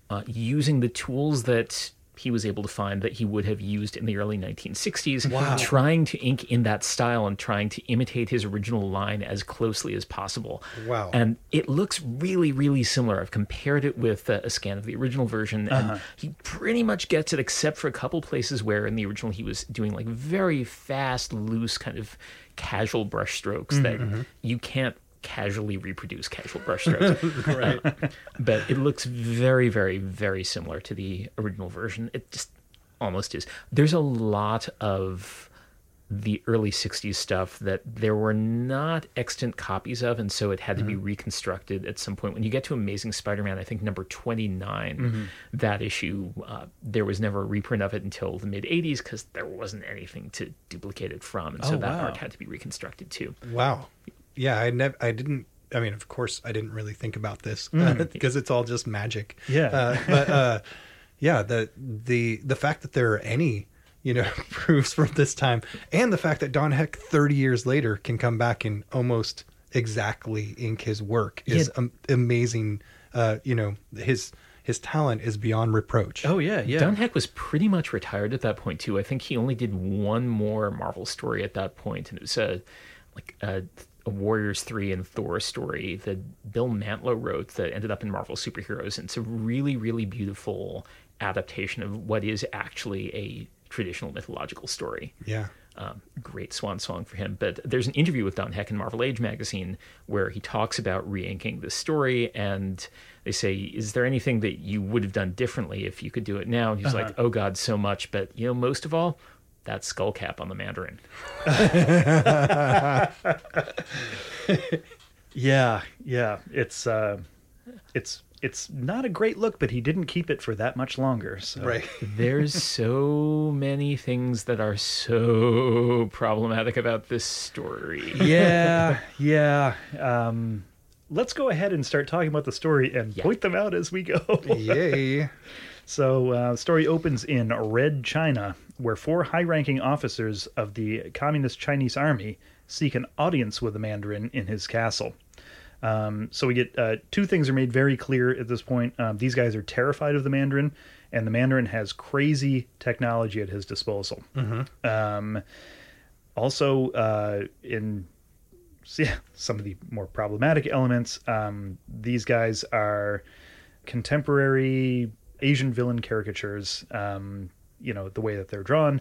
Speaker 4: uh, using the tools that he was able to find that he would have used in the early 1960s,
Speaker 3: Wow.
Speaker 4: trying to ink in that style and trying to imitate his original line as closely as possible.
Speaker 3: Wow.
Speaker 4: And it looks really, really similar. I've compared it with uh, a scan of the original version, and uh-huh. he pretty much gets it, except for a couple places where in the original he was doing like very fast, loose, kind of casual brush strokes mm, that mm-hmm. you can't casually reproduce casual brushstrokes.
Speaker 3: Right.
Speaker 4: but it looks very, very, very similar to the original version. It just almost is. There's a lot of the early 60s stuff that there were not extant copies of, and so it had to be reconstructed at some point. When you get to Amazing Spider Man, I think number 29, that issue, uh, there was never a reprint of it until the mid 80s because there wasn't anything to duplicate it from, and so
Speaker 2: Oh,
Speaker 4: that
Speaker 2: wow.
Speaker 4: art had to be reconstructed too.
Speaker 3: Wow. Yeah, I never. I didn't. I mean, of course, I didn't really think about this because it's all just magic.
Speaker 2: Yeah.
Speaker 3: Uh, but uh, yeah, the the the fact that there are any you know proofs from this time, and the fact that Don Heck, thirty years later, can come back and almost exactly ink his work is
Speaker 4: Yeah.
Speaker 3: am- amazing. Uh, you know, his his talent is beyond reproach.
Speaker 2: Oh, yeah, yeah.
Speaker 4: Don Heck was pretty much retired at that point too. I think he only did one more Marvel story at that point, and it was a like a, a Warriors three and Thor story that Bill Mantlo wrote that ended up in Marvel Superheroes. And it's a really, really beautiful adaptation of what is actually a traditional mythological story.
Speaker 3: Yeah.
Speaker 4: Um, great swan song for him. But there's an interview with Don Heck in Marvel Age magazine where he talks about re-inking the story, and they say, "Is there anything that you would have done differently if you could do it now?" And he's like, "Oh God, so much." But you know, most of all, that skull cap on the Mandarin.
Speaker 2: Yeah, yeah. It's uh, it's it's not a great look, but he didn't keep it for that much longer. So.
Speaker 3: Right.
Speaker 4: There's so many things that are so problematic about this story.
Speaker 2: Yeah, yeah. Um, let's go ahead and start talking about the story and
Speaker 4: Yeah.
Speaker 2: point them out as we go.
Speaker 3: Yay.
Speaker 2: So, uh, the story opens in Red China, where four high ranking officers of the Communist Chinese Army seek an audience with the Mandarin in his castle. Um, so, we get uh, two things are made very clear at this point. Um, these guys are terrified of the Mandarin, and the Mandarin has crazy technology at his disposal. Um, also, uh, in yeah, some of the more problematic elements. Um, these guys are contemporary Asian villain caricatures. Um, you know the way that they're drawn,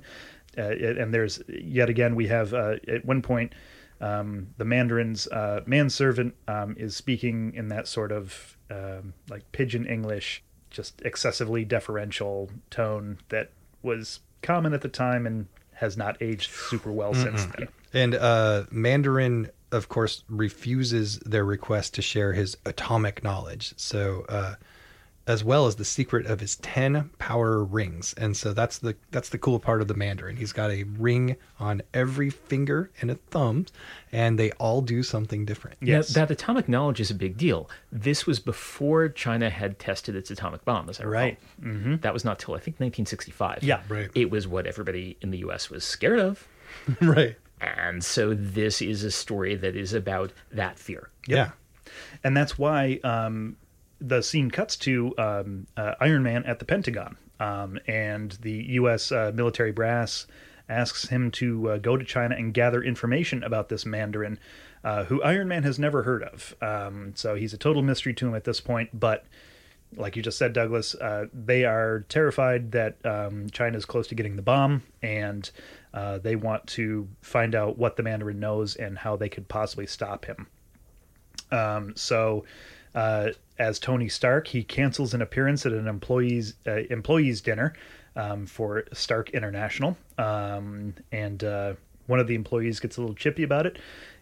Speaker 2: uh, and there's yet again we have uh, at one point um, the Mandarin's uh, manservant um, is speaking in that sort of um, like pidgin English, just excessively deferential tone that was common at the time and has not aged super well since then.
Speaker 3: And uh, Mandarin of course, refuses their request to share his atomic knowledge. So, uh, as well as the secret of his ten power rings, and so that's the that's the cool part of the Mandarin. He's got a ring on every finger and a thumb, and they all do something different.
Speaker 2: Yes.
Speaker 4: Now, that atomic knowledge is a big deal. This was before China had tested its atomic bomb, as I recall.
Speaker 2: Right. Mm-hmm.
Speaker 4: That was not till I think 1965.
Speaker 2: Yeah.
Speaker 3: Right.
Speaker 4: It was what everybody in the U.S. was scared of,
Speaker 3: right.
Speaker 4: and so this is a story that is about that fear.
Speaker 3: Yeah.
Speaker 2: and that's why um, the scene cuts to um, uh, Iron Man at the Pentagon, um, and the U.S. Uh, military brass asks him to uh, go to China and gather information about this Mandarin, uh, who Iron Man has never heard of. Um, so he's a total mystery to him at this point, but. Like you just said, Douglas, uh, they are terrified that um, China is close to getting the bomb, and uh, they want to find out what the Mandarin knows and how they could possibly stop him. Um, so, uh, as Tony Stark, he cancels an appearance at an employees uh, employees dinner um, for Stark International, um, and uh, one of the employees gets a little chippy about it.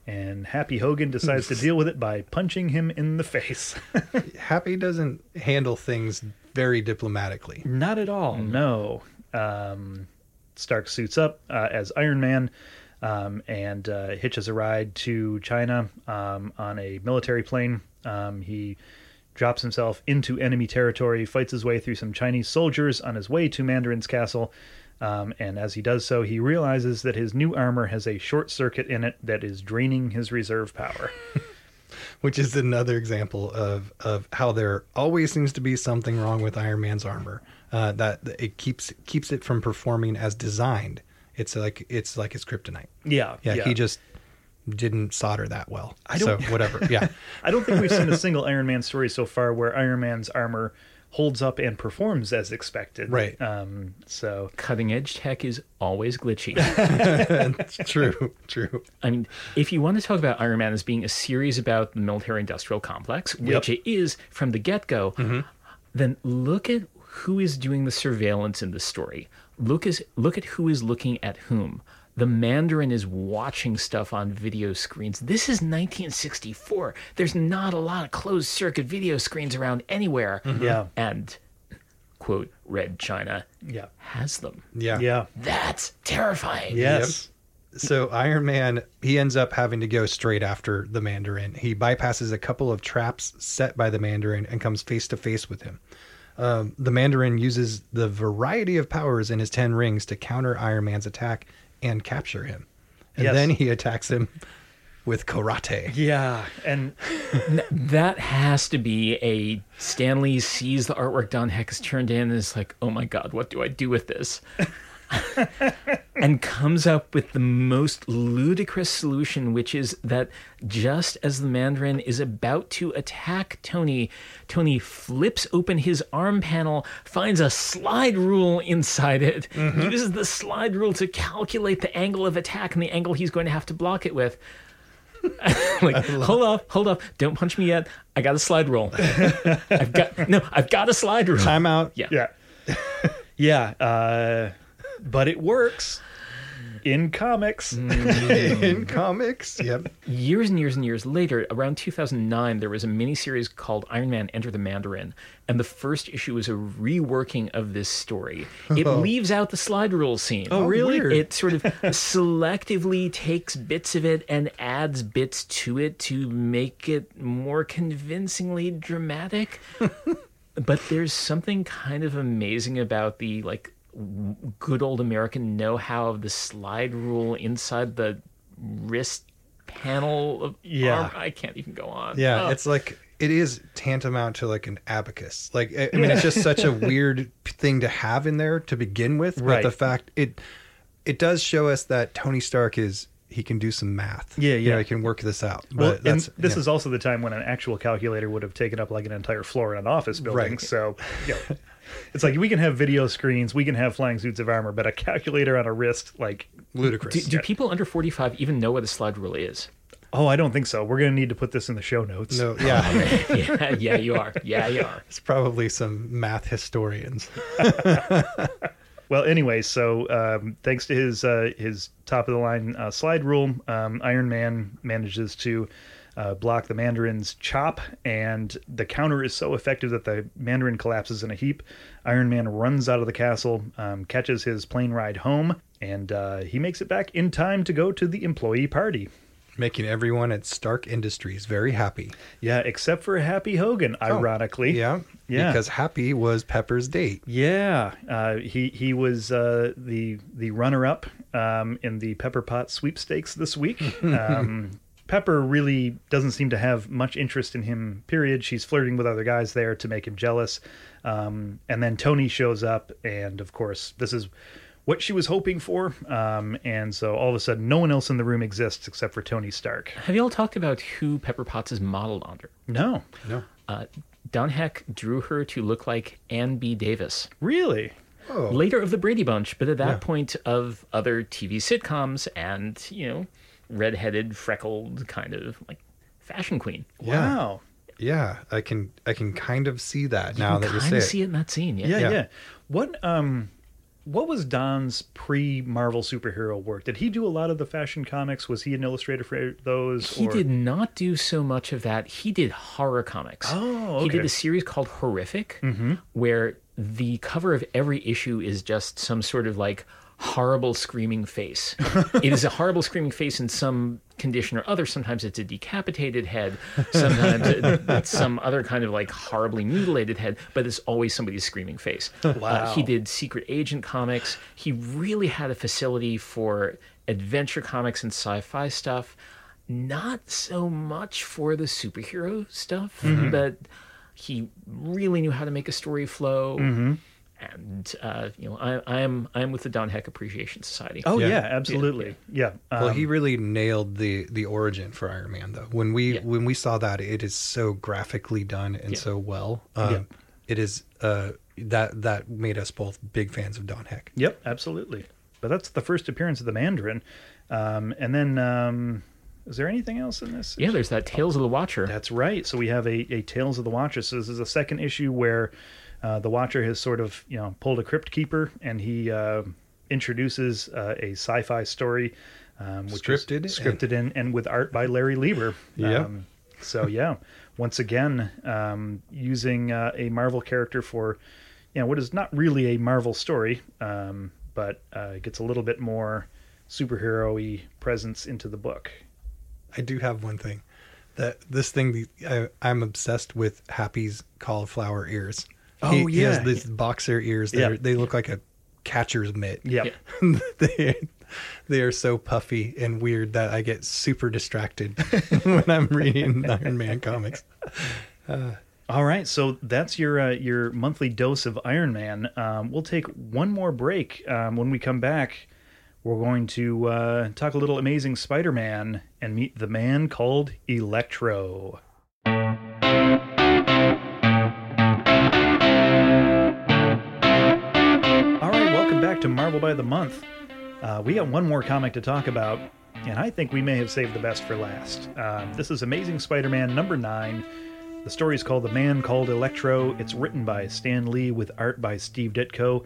Speaker 2: And Happy Hogan decides to deal with it by punching him in the face.
Speaker 3: Happy doesn't handle things very diplomatically.
Speaker 2: Not at all. No. Um, Stark suits up uh, as Iron Man um, and uh, hitches a ride to China um, on a military plane. Um, he drops himself into enemy territory, fights his way through some Chinese soldiers on his way to Mandarin's castle. Um, and as he does so, he realizes that his new armor has a short circuit in it that is draining his reserve power.
Speaker 3: which is another example of of how there always seems to be something wrong with Iron Man's armor. Uh, that it keeps keeps it from performing as designed. It's like it's like his kryptonite.
Speaker 2: yeah,
Speaker 3: Yeah, he just didn't solder that well.
Speaker 2: I don't-
Speaker 3: So whatever. Yeah,
Speaker 2: I don't think we've seen a single Iron Man story so far where Iron Man's armor holds up and performs as expected.
Speaker 3: Right.
Speaker 2: Um, so
Speaker 4: Cutting edge tech is always glitchy.
Speaker 3: true, true.
Speaker 4: I mean, if you want to talk about Iron Man as being a series about the military industrial complex, which it is from the get go, then look at who is doing the surveillance in this story. Look as look at who is looking at whom. The Mandarin is watching stuff on video screens. This is 1964. There's not a lot of closed circuit video screens around anywhere.
Speaker 2: yeah,
Speaker 4: And quote, Red China
Speaker 2: yeah,
Speaker 4: has them.
Speaker 3: Yeah,
Speaker 2: yeah,
Speaker 4: That's terrifying.
Speaker 2: yes,
Speaker 3: So Iron Man, he ends up having to go straight after the Mandarin. He bypasses a couple of traps set by the Mandarin and comes face to face with him. Um, the Mandarin uses the variety of powers in his ten rings to counter Iron Man's attack and capture him. And
Speaker 2: Yes.
Speaker 3: then he attacks him with karate.
Speaker 2: yeah, and
Speaker 4: That has to be a Stan Lee sees the artwork Don Heck has turned in and is like, oh my god, what do I do with this? and comes up with the most ludicrous solution, which is that just as the Mandarin is about to attack Tony, Tony flips open his arm panel, finds a slide rule inside it, uses the slide rule to calculate the angle of attack and the angle he's going to have to block it with. like, hold up, hold up, don't punch me yet. I got a slide rule. I've got no, I've got a slide rule.
Speaker 3: Time out.
Speaker 4: Yeah.
Speaker 2: yeah, yeah. Uh, but it works in comics. Mm-hmm.
Speaker 3: in comics. Yep.
Speaker 4: Years and years and years later, around 2009, there was a miniseries called Iron Man Enter the Mandarin, and the first issue was a reworking of this story. It oh. leaves out the slide rule scene.
Speaker 3: Oh, really? weird.
Speaker 4: It sort of selectively takes bits of it and adds bits to it to make it more convincingly dramatic. but there's something kind of amazing about the like w- good old American know-how of the slide rule inside the wrist panel of
Speaker 2: Yeah.
Speaker 4: arm. I can't even go on.
Speaker 3: Yeah,
Speaker 4: Ugh.
Speaker 3: it's like it is tantamount to like an abacus. Like I I mean, it's just such a weird thing to have in there to begin with.
Speaker 2: Right.
Speaker 3: But the fact it it does show us that Tony Stark is he can do some math.
Speaker 2: Yeah,
Speaker 3: You know,
Speaker 2: yeah.
Speaker 3: he can work this out. But
Speaker 2: Well, and this
Speaker 3: yeah.
Speaker 2: is also the time when an actual calculator would have taken up like an entire floor in an office building.
Speaker 3: Right.
Speaker 2: So, you know, it's like we can have video screens, we can have flying suits of armor, but a calculator on a wrist, like,
Speaker 3: ludicrous.
Speaker 4: Do, do people under 45 even know what a slide rule is?
Speaker 2: oh, I don't think so. We're going to need to put this in the show notes.
Speaker 3: no, yeah,
Speaker 4: yeah, yeah, you are. Yeah, you are.
Speaker 3: it's probably some math historians.
Speaker 2: Well, anyway, so um, thanks to his uh, his top of the line uh, slide rule, um, Iron Man manages to uh, block the Mandarin's chop, and the counter is so effective that the Mandarin collapses in a heap. Iron Man runs out of the castle, um, catches his plane ride home, and uh, he makes it back in time to go to the employee party.
Speaker 3: Making everyone at Stark Industries very happy.
Speaker 2: Yeah, except for Happy Hogan, ironically.
Speaker 3: Yeah.
Speaker 2: Yeah.
Speaker 3: Because Happy was Pepper's date.
Speaker 2: Yeah, uh, he he was uh, the the runner up um, in the Pepper Pot sweepstakes this week. Um, Pepper really doesn't seem to have much interest in him. Period. She's flirting with other guys there to make him jealous, um, and then Tony shows up, and of course this is what she was hoping for. Um, and so all of a sudden, no one else in the room exists except for Tony Stark.
Speaker 4: Have you all talked about who Pepper Potts is modeled under?
Speaker 2: No,
Speaker 3: No.
Speaker 4: Uh, Don Heck drew her to look like Ann B. Davis.
Speaker 2: really.
Speaker 3: Oh.
Speaker 4: later of the Brady Bunch, but at that
Speaker 3: Yeah.
Speaker 4: point of other TV sitcoms and, you know, redheaded, freckled kind of like fashion queen.
Speaker 3: Yeah.
Speaker 2: Wow.
Speaker 3: Yeah. I can I can kind of see that now that you
Speaker 4: kind
Speaker 3: say
Speaker 4: of
Speaker 3: it.
Speaker 4: see it in that scene. Yeah.
Speaker 2: Yeah, yeah,
Speaker 3: Yeah.
Speaker 2: What um what was Don's pre Marvel superhero work? Did he do a lot of the fashion comics? Was he an illustrator for those?
Speaker 4: He
Speaker 2: or-
Speaker 4: did not do so much of that. He did horror comics.
Speaker 2: Oh, okay.
Speaker 4: He did a series called Horrific, where the cover of every issue is just some sort of like horrible screaming face. it is a horrible screaming face in some condition or other. Sometimes it's a decapitated head. Sometimes it's some other kind of like horribly mutilated head, but it's always somebody's screaming face. Uh, he did Secret Agent comics. He really had a facility for adventure comics and sci-fi stuff. Not so much for the superhero stuff, but he really knew how to make a story flow. And uh, you know, I, I am I am with the Don Heck Appreciation Society.
Speaker 2: Oh yeah,
Speaker 3: Yeah.
Speaker 2: absolutely. Yeah.
Speaker 3: Well,
Speaker 2: um,
Speaker 3: he really nailed the the origin for Iron Man though. When we
Speaker 4: Yeah.
Speaker 3: when we saw that, it is so graphically done and
Speaker 4: Yeah.
Speaker 3: so well. Um,
Speaker 2: Yeah.
Speaker 3: It is uh, that that made us both big fans of Don Heck.
Speaker 2: Yep, absolutely. But that's the first appearance of the Mandarin. Um, and then um, is there anything else in this?
Speaker 4: Yeah, there's that Tales of the Watcher.
Speaker 2: That's right. So we have a, a Tales of the Watcher. So this is a second issue where uh, the Watcher has sort of you know pulled a Crypt Keeper and he uh, introduces uh, a sci-fi story, um, which
Speaker 3: Scripted
Speaker 2: is scripted and, and with art by Larry Lieber.
Speaker 3: Yep.
Speaker 2: Um, so yeah, once again um, using uh, a Marvel character for you know what is not really a Marvel story, um, but uh, gets a little bit more superhero-y presence into the book.
Speaker 3: I do have one thing. That this thing, the- I, I'm obsessed with Happy's cauliflower ears.
Speaker 2: Oh,
Speaker 3: he, he has
Speaker 2: yeah.
Speaker 3: these boxer ears.
Speaker 2: Yeah.
Speaker 3: That They look like a catcher's mitt.
Speaker 2: Yep.
Speaker 4: Yeah.
Speaker 3: they they are so puffy and weird that I get super distracted when I'm reading Iron Man comics.
Speaker 2: All right, so that's your uh, your monthly dose of Iron Man. Um, we'll take one more break. Um, when we come back, we're going to uh, talk a little Amazing Spider-Man and meet the man called Electro. Back to Marvel by the Month. Uh, we got one more comic to talk about, and I think we may have saved the best for last. Um, this is Amazing Spider-Man number nine. The story is called The Man Called Electro. It's written by Stan Lee with art by Steve Ditko.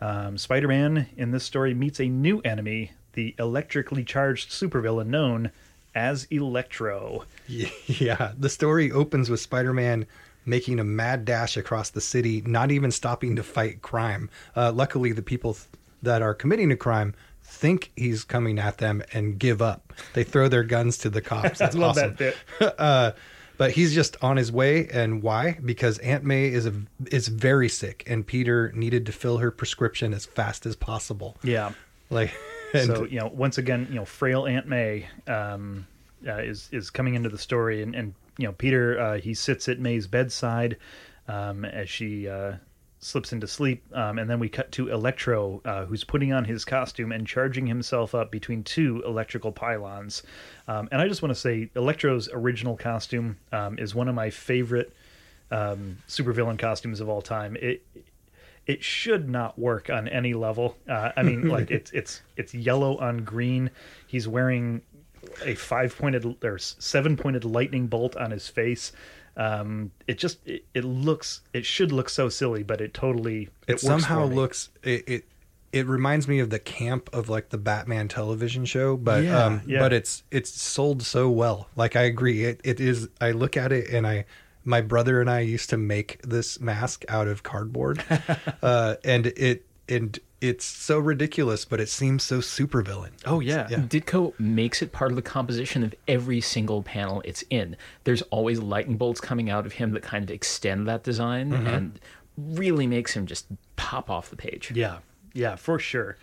Speaker 2: Um, Spider Man in this story meets a new enemy, the electrically charged supervillain known as Electro.
Speaker 3: Yeah, the story opens with Spider-Man making a mad dash across the city, not even stopping to fight crime. Uh, luckily, the people th- that are committing a crime think he's coming at them and give up. They throw their guns to the cops. That's
Speaker 2: I love
Speaker 3: awesome.
Speaker 2: that bit.
Speaker 3: uh, but he's just on his way, and why? Because Aunt May is a, is very sick, and Peter needed to fill her prescription as fast as possible.
Speaker 2: Yeah.
Speaker 3: Like, and
Speaker 2: so you know, once again, you know, frail Aunt May um, uh, is is coming into the story, and, and you know, Peter uh, he sits at May's bedside um, as she uh, slips into sleep, um, and then we cut to Electro, uh, who's putting on his costume and charging himself up between two electrical pylons. Um, and I just want to say, Electro's original costume um, is one of my favorite um, supervillain costumes of all time. It it should not work on any level. Uh, I mean, like it's it's it's yellow on green. He's wearing a five pointed or seven pointed lightning bolt on his face. Um, it just it, it looks it should look so silly, but it totally
Speaker 3: it,
Speaker 2: works
Speaker 3: somehow looks it, it it reminds me of the camp of like the Batman television show, but
Speaker 2: Yeah,
Speaker 3: um,
Speaker 2: yeah.
Speaker 3: but it's it's sold so well. Like I agree, it it is. I look at it and I. My brother and I used to make this mask out of cardboard, uh, and it and it's so ridiculous, but it seems so supervillain.
Speaker 2: Oh yeah.
Speaker 3: Yeah.
Speaker 4: Ditko makes it part of the composition of every single panel it's in. There's always lightning bolts coming out of him that kind of extend that design and really makes him just pop off the page.
Speaker 2: Yeah, yeah, for sure.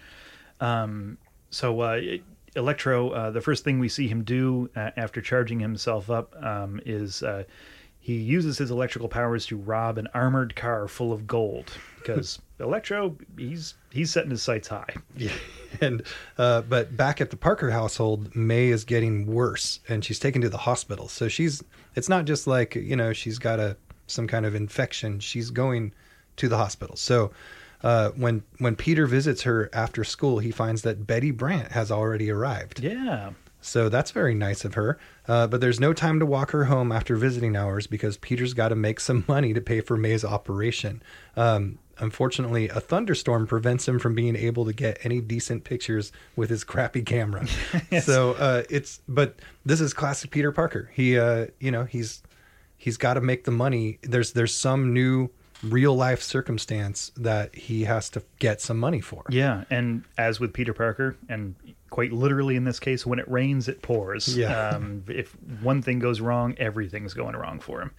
Speaker 2: Um, so uh, Electro, uh, the first thing we see him do uh, after charging himself up um, is uh, he uses his electrical powers to rob an armored car full of gold because Electro, he's he's setting his sights high.
Speaker 3: Yeah. And uh, but back at the Parker household, May is getting worse, and she's taken to the hospital. So she's it's not just like you know she's got a some kind of infection. She's going to the hospital. So uh, when when Peter visits her after school, he finds that Betty Brant has already arrived.
Speaker 2: Yeah,
Speaker 3: So that's very nice of her. Uh, but there's no time to walk her home after visiting hours because Peter's got to make some money to pay for May's operation. Um, unfortunately, a thunderstorm prevents him from being able to get any decent pictures with his crappy camera. So uh, it's but this is classic Peter Parker. He uh, you know he's he's got to make the money. There's there's some new real life circumstance that he has to get some money for.
Speaker 2: yeah, and as with Peter Parker, and quite literally in this case, when it rains, it pours.
Speaker 3: Yeah.
Speaker 2: Um, if one thing goes wrong, everything's going wrong for him.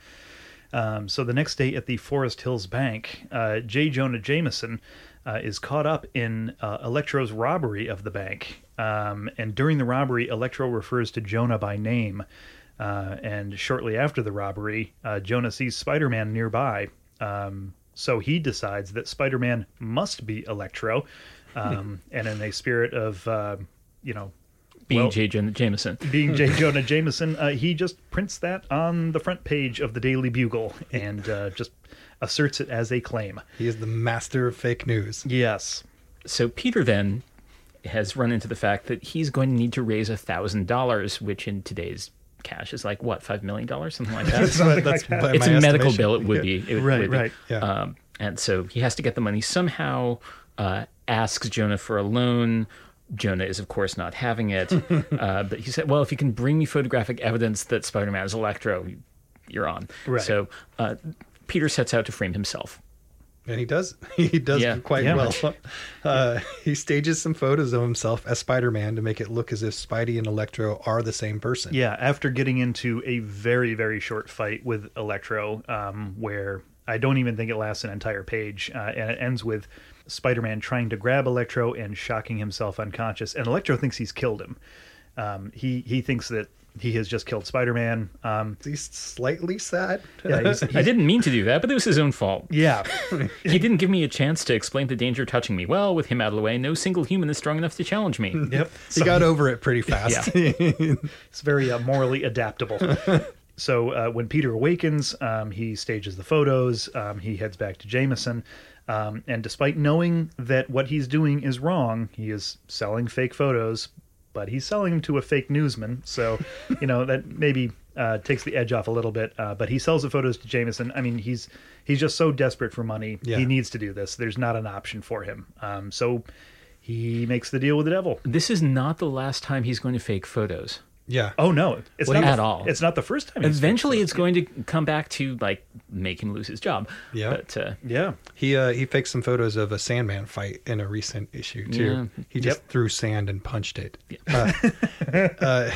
Speaker 2: Um, so the next day at the Forest Hills Bank, uh, J. Jonah Jameson uh, is caught up in uh, Electro's robbery of the bank. Um, and during the robbery, Electro refers to Jonah by name. Uh, and shortly after the robbery, uh, Jonah sees Spider Man nearby. Um, so he decides that Spider Man must be Electro. Um, and in a spirit of, uh, you know,
Speaker 4: Being
Speaker 2: Well-
Speaker 4: J. Jon- Jameson.
Speaker 2: being J. Jonah Jameson, uh, he just prints that on the front page of the Daily Bugle and uh, just asserts it as a claim.
Speaker 3: He is the master of fake news.
Speaker 2: Yes.
Speaker 4: So Peter then has run into the fact that he's going to need to raise a thousand dollars, which in today's cash is like what five million dollars, something like that.
Speaker 3: But that's by
Speaker 4: it's a medical bill. It would be It
Speaker 2: Right,
Speaker 4: would be.
Speaker 2: right.
Speaker 3: Yeah.
Speaker 4: Um, and so he has to get the money somehow. Uh, asks Jonah for a loan. Jonah is, of course, not having it. uh, but he said, "Well, if you can bring me photographic evidence that Spider-Man is Electro, you're on."
Speaker 2: Right.
Speaker 4: So uh, Peter sets out to frame himself.
Speaker 3: And he does. He does
Speaker 4: Yeah.
Speaker 3: quite
Speaker 2: Yeah.
Speaker 3: well. Uh, he stages some photos of himself as Spider-Man to make it look as if Spidey and Electro are the same person.
Speaker 2: Yeah, after getting into a very, very short fight with Electro, um, where I don't even think it lasts an entire page, uh, and it ends with Spider Man trying to grab Electro and shocking himself unconscious. And Electro thinks he's killed him. Um, he, he thinks that he has just killed Spider Man. Um,
Speaker 3: He's slightly sad.
Speaker 2: yeah, he's,
Speaker 4: I didn't mean to do that, but it was his own fault.
Speaker 2: yeah.
Speaker 4: He didn't give me a chance to explain the danger touching me. Well, with him out of the way, no single human is strong enough to challenge me.
Speaker 2: Yep.
Speaker 3: he got over it pretty fast. Yeah.
Speaker 2: It's very uh, morally adaptable. so uh, when Peter awakens, um, he stages the photos. Um, he heads back to Jameson. Um, and despite knowing that what he's doing is wrong, he is selling fake photos, but he's selling them to a fake newsman. So, you know, that maybe uh, takes the edge off a little bit. Uh, but he sells the photos to Jameson. I mean, he's he's just so desperate for money.
Speaker 3: Yeah.
Speaker 2: He needs to do this. There's not an option for him. Um, so he makes the deal with the devil.
Speaker 4: This is not the last time he's going to fake photos.
Speaker 3: Yeah.
Speaker 2: Oh no, it's
Speaker 4: Well,
Speaker 2: not
Speaker 4: at
Speaker 2: the,
Speaker 4: all.
Speaker 2: It's not the first time. he's
Speaker 4: Eventually, it's going to come back to like make him lose his job.
Speaker 3: Yeah.
Speaker 4: But uh,
Speaker 2: Yeah.
Speaker 3: He uh, he faked some photos of a Sandman fight in a recent issue too.
Speaker 4: Yeah.
Speaker 3: He just
Speaker 2: Yep.
Speaker 3: threw sand and punched it. Uh, uh,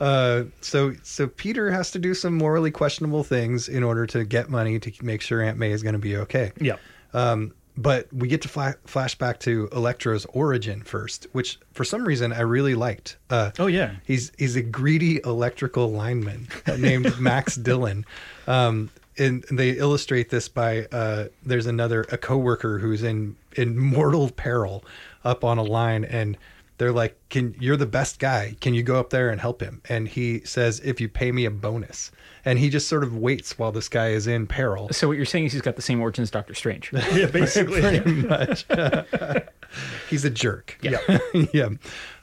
Speaker 3: uh, so so Peter has to do some morally questionable things in order to get money to make sure Aunt May is going to be okay.
Speaker 2: Yeah.
Speaker 3: Um, but we get to fla- flash back to Electro's origin first, which for some reason I really liked. Uh,
Speaker 2: Oh yeah.
Speaker 3: He's he's a greedy electrical lineman named Max Dillon. Um, and they illustrate this by uh, there's another a coworker who's in in mortal peril up on a line and they're like can you're the best guy can you go up there and help him and he says if you pay me a bonus and he just sort of waits while this guy is in peril
Speaker 4: so what you're saying is he's got the same origin as Doctor Strange.
Speaker 2: Yeah, basically.
Speaker 3: pretty much. He's a jerk.
Speaker 2: Yeah.
Speaker 3: yeah.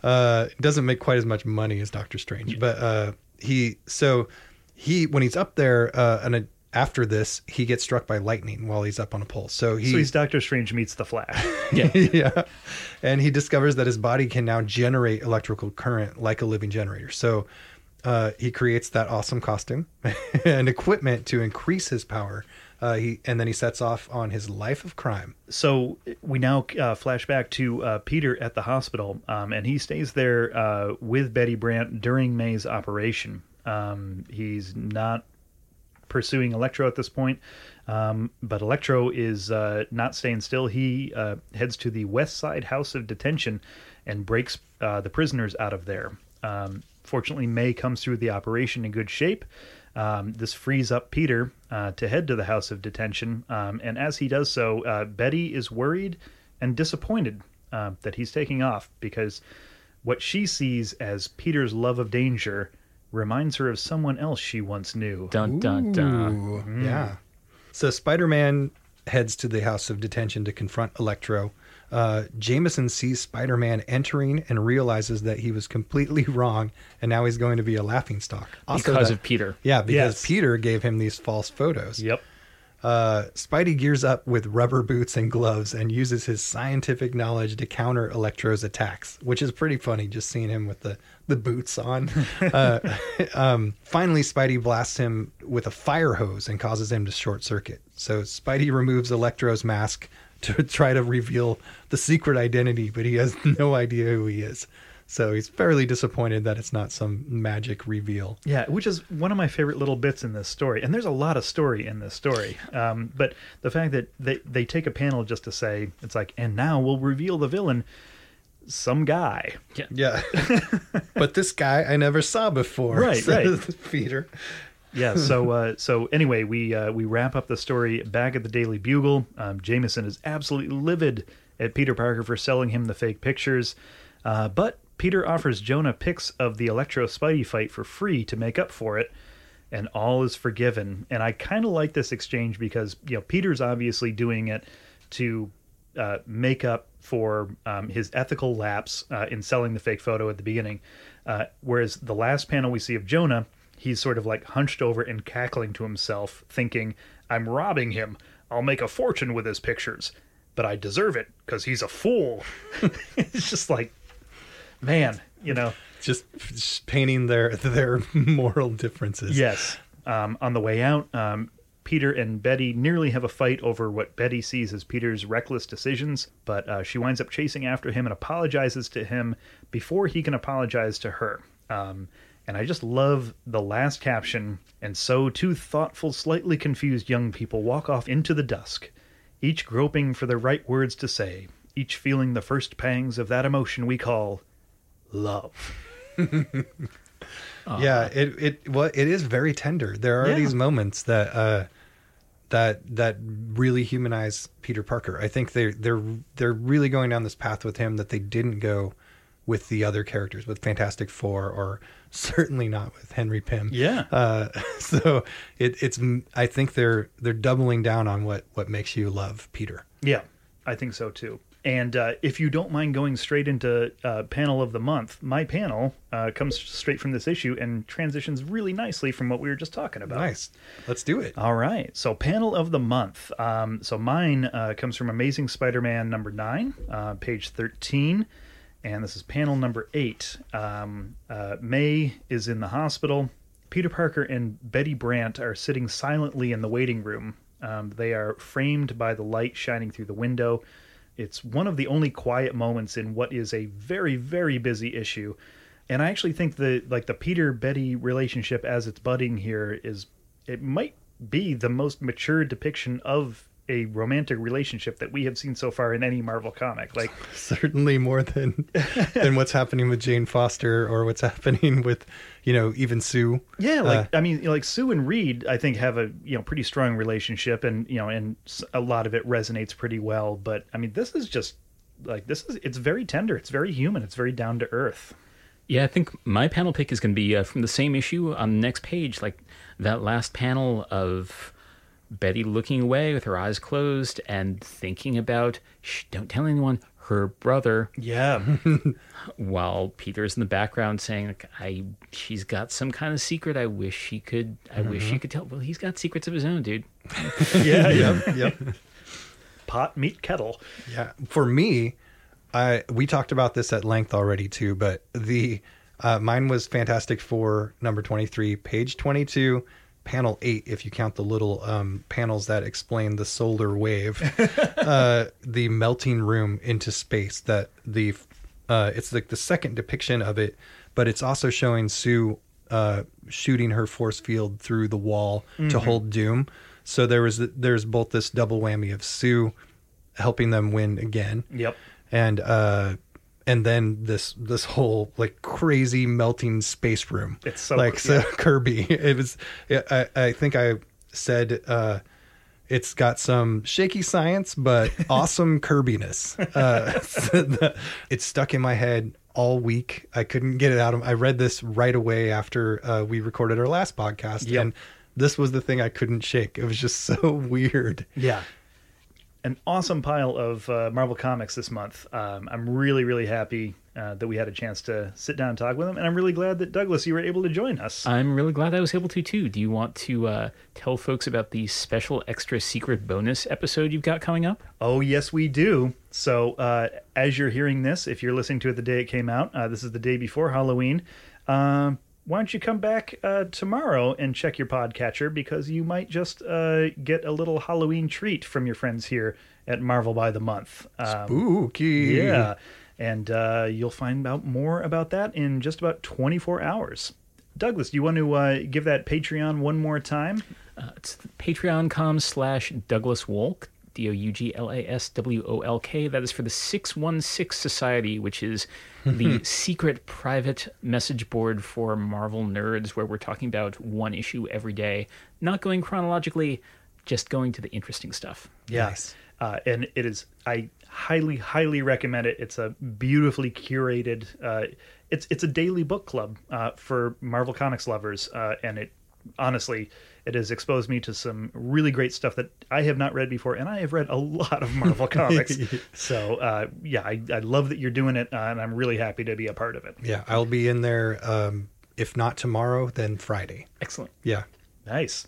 Speaker 3: Uh, doesn't make quite as much money as Doctor Strange, but uh, he so he when he's up there uh, and a, after this, he gets struck by lightning while he's up on a pole. So he,
Speaker 2: So he's Doctor Strange meets the Flash.
Speaker 4: Yeah.
Speaker 3: yeah, and he discovers that his body can now generate electrical current like a living generator. So uh, he creates that awesome costume and equipment to increase his power. Uh, he and then he sets off on his life of crime.
Speaker 2: so we now uh, flash back to uh, Peter at the hospital, um, and he stays there uh, with Betty Brant during May's operation. Um, he's not pursuing Electro at this point, um, but Electro is uh, not staying still. He uh, heads to the West Side House of Detention and breaks uh, the prisoners out of there. Um, fortunately, May comes through the operation in good shape. Um, this frees up Peter uh, to head to the House of Detention, um, and as he does so, uh, Betty is worried and disappointed uh, that he's taking off because what she sees as Peter's love of danger reminds her of someone else she once knew.
Speaker 4: Dun dun dun.
Speaker 3: Ooh, Yeah. So Spider Man heads to the House of Detention to confront Electro. Uh, Jameson sees Spider Man entering and realizes that he was completely wrong, and now he's going to be a laughingstock. Also
Speaker 4: Because
Speaker 3: that-
Speaker 4: of Peter.
Speaker 3: Yeah, because
Speaker 2: Yes.
Speaker 3: Peter gave him these false photos.
Speaker 2: Yep.
Speaker 3: Uh, Spidey gears up with rubber boots and gloves and uses his scientific knowledge to counter Electro's attacks, which is pretty funny just seeing him with the, the boots on. uh, um, finally, Spidey blasts him with a fire hose and causes him to short circuit. So Spidey removes Electro's mask to try to reveal the secret identity, but he has no idea who he is. So he's fairly disappointed that it's not some magic reveal.
Speaker 2: Yeah, which is one of my favorite little bits in this story. And there's a lot of story in this story. Um, but the fact that they, they take a panel just to say, it's like, and now we'll reveal the villain, some guy.
Speaker 3: Yeah. Yeah. but this guy I never saw before.
Speaker 2: Right, right.
Speaker 3: Peter.
Speaker 2: Yeah. So uh, so anyway, we uh, we wrap up the story back at the Daily Bugle. Um, Jameson is absolutely livid at Peter Parker for selling him the fake pictures, uh, but Peter offers Jonah pics of the Electro Spidey fight for free to make up for it, and all is forgiven. And I kind of like this exchange because you know Peter's obviously doing it to uh, make up for um, his ethical lapse uh, in selling the fake photo at the beginning. Uh, whereas the last panel we see of Jonah, he's sort of like hunched over and cackling to himself, thinking, I'm robbing him. I'll make a fortune with his pictures, but I deserve it because he's a fool. it's just like, man, you know.
Speaker 3: Just, just painting their their moral differences.
Speaker 2: Yes. Um, on the way out, um, Peter and Betty nearly have a fight over what Betty sees as Peter's reckless decisions, but uh, she winds up chasing after him and apologizes to him before he can apologize to her. Um, and I just love the last caption. And so two thoughtful, slightly confused young people walk off into the dusk, each groping for the right words to say, each feeling the first pangs of that emotion we call love.
Speaker 3: Yeah, it it well, it is very tender. There are
Speaker 2: Yeah.
Speaker 3: these moments that uh that that really humanize Peter Parker. I think they they're they're really going down this path with him that they didn't go with the other characters, with Fantastic Four, or certainly not with Henry Pym.
Speaker 2: Yeah.
Speaker 3: Uh, so it, it's I think they're they're doubling down on what what makes you love Peter.
Speaker 2: Yeah, I think so too. And uh, if you don't mind going straight into uh, panel of the month, my panel uh, comes straight from this issue and transitions really nicely from what we were just talking about.
Speaker 3: Nice, let's do it.
Speaker 2: All right. So, panel of the month. Um, so, mine uh, comes from Amazing Spider Man number nine, uh, page 13. And this is panel number eight. Um, uh, May is in the hospital. Peter Parker and Betty Brant are sitting silently in the waiting room. Um, they are framed by the light shining through the window. It's one of the only quiet moments in what is a very, very busy issue. And I actually think the like the Peter Betty relationship as it's budding here is it might be the most mature depiction of a romantic relationship that we have seen so far in any Marvel comic. Like
Speaker 3: Certainly more than than what's happening with Jane Foster or what's happening with you know even Sue.
Speaker 2: yeah, like
Speaker 3: Uh,
Speaker 2: I mean, like Sue and Reed, I think have a you know pretty strong relationship, and you know, and a lot of it resonates pretty well. But I mean, this is just like this is it's very tender, it's very human, it's very down to earth.
Speaker 4: Yeah, I think my panel pick is going to be uh, from the same issue on the next page, like that last panel of Betty looking away with her eyes closed and thinking about, shh, don't tell anyone, her brother,
Speaker 2: Yeah.
Speaker 4: while Peter's in the background saying, like, "I, she's got some kind of secret. I wish she could. I wish she could tell." Well, he's got secrets of his own, dude.
Speaker 2: yeah. Yeah.
Speaker 3: yep.
Speaker 2: Pot meet, kettle.
Speaker 3: Yeah, for me, I we talked about this at length already too, but the uh, mine was Fantastic Four number twenty three, page twenty two, panel eight. If you count the little um, panels that explain the solar wave, uh, the melting room into space. That the uh, it's like the second depiction of it, but it's also showing Sue uh, shooting her force field through the wall to hold Doom. So there was there's both this double whammy of Sue helping them win again,
Speaker 2: Yep.
Speaker 3: and uh, and then this this whole like crazy melting space room.
Speaker 2: It's so
Speaker 3: like
Speaker 2: cool,
Speaker 3: so. Kirby. It was. I I think I said. Uh, it's got some shaky science, but awesome Kirbiness. Uh, it's stuck in my head all week. I couldn't get it out of. I read this right away after uh, we recorded our last podcast,
Speaker 2: Yep.
Speaker 3: and this was the thing I couldn't shake. It was just so weird.
Speaker 2: Yeah. An awesome pile of uh, Marvel comics this month. Um, I'm really, really happy uh, that we had a chance to sit down and talk with them, and I'm really glad that Douglas, you were able to join us.
Speaker 4: I'm really glad I was able to too. Do you want to uh, tell folks about the special extra secret bonus episode you've got coming up?
Speaker 2: Oh, yes, we do. So, uh, as you're hearing this, if you're listening to it the day it came out, uh, this is the day before Halloween. Um, why don't you come back uh, tomorrow and check your podcatcher because you might just uh, get a little Halloween treat from your friends here at Marvel by the Month. Um,
Speaker 3: Spooky.
Speaker 2: yeah. And uh, you'll find out more about that in just about 24 hours. Douglas, do you want to uh, give that Patreon one more time?
Speaker 4: Uh, it's patreon.com slash Douglas Wolk, D O U G L A S W O L K. That is for the 616 Society, which is the secret private message board for Marvel nerds where we're talking about one issue every day, not going chronologically, just going to the interesting stuff.
Speaker 2: Yes. Uh, and it is, I highly, highly recommend it. It's a beautifully curated, uh, it's, it's a daily book club uh, for Marvel Comics lovers. Uh, and it, honestly, it has exposed me to some really great stuff that I have not read before. And I have read a lot of Marvel comics. So, uh, yeah, I, I love that you're doing it. Uh, and I'm really happy to be a part of it.
Speaker 3: Yeah, I'll be in there. Um, if not tomorrow, then Friday.
Speaker 4: Excellent.
Speaker 3: Yeah.
Speaker 2: Nice.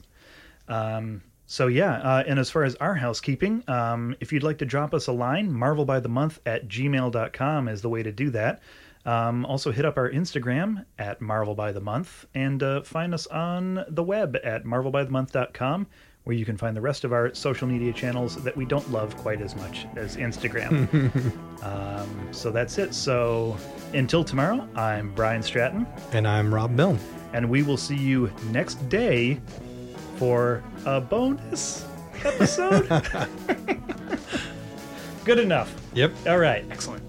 Speaker 2: Um, so yeah, uh, and as far as our housekeeping, um, if you'd like to drop us a line, marvelbythemonth at gmail.com is the way to do that. Um, also hit up our Instagram at Marvel by the Month and uh, find us on the web at marvelbythemonth.com where you can find the rest of our social media channels that we don't love quite as much as Instagram. um, so that's it. So until tomorrow, I'm Brian Stratton
Speaker 3: And I'm Rob Milne.
Speaker 2: and we will see you next day for a bonus episode. Good enough.
Speaker 3: Yep.
Speaker 2: All right.
Speaker 4: Excellent.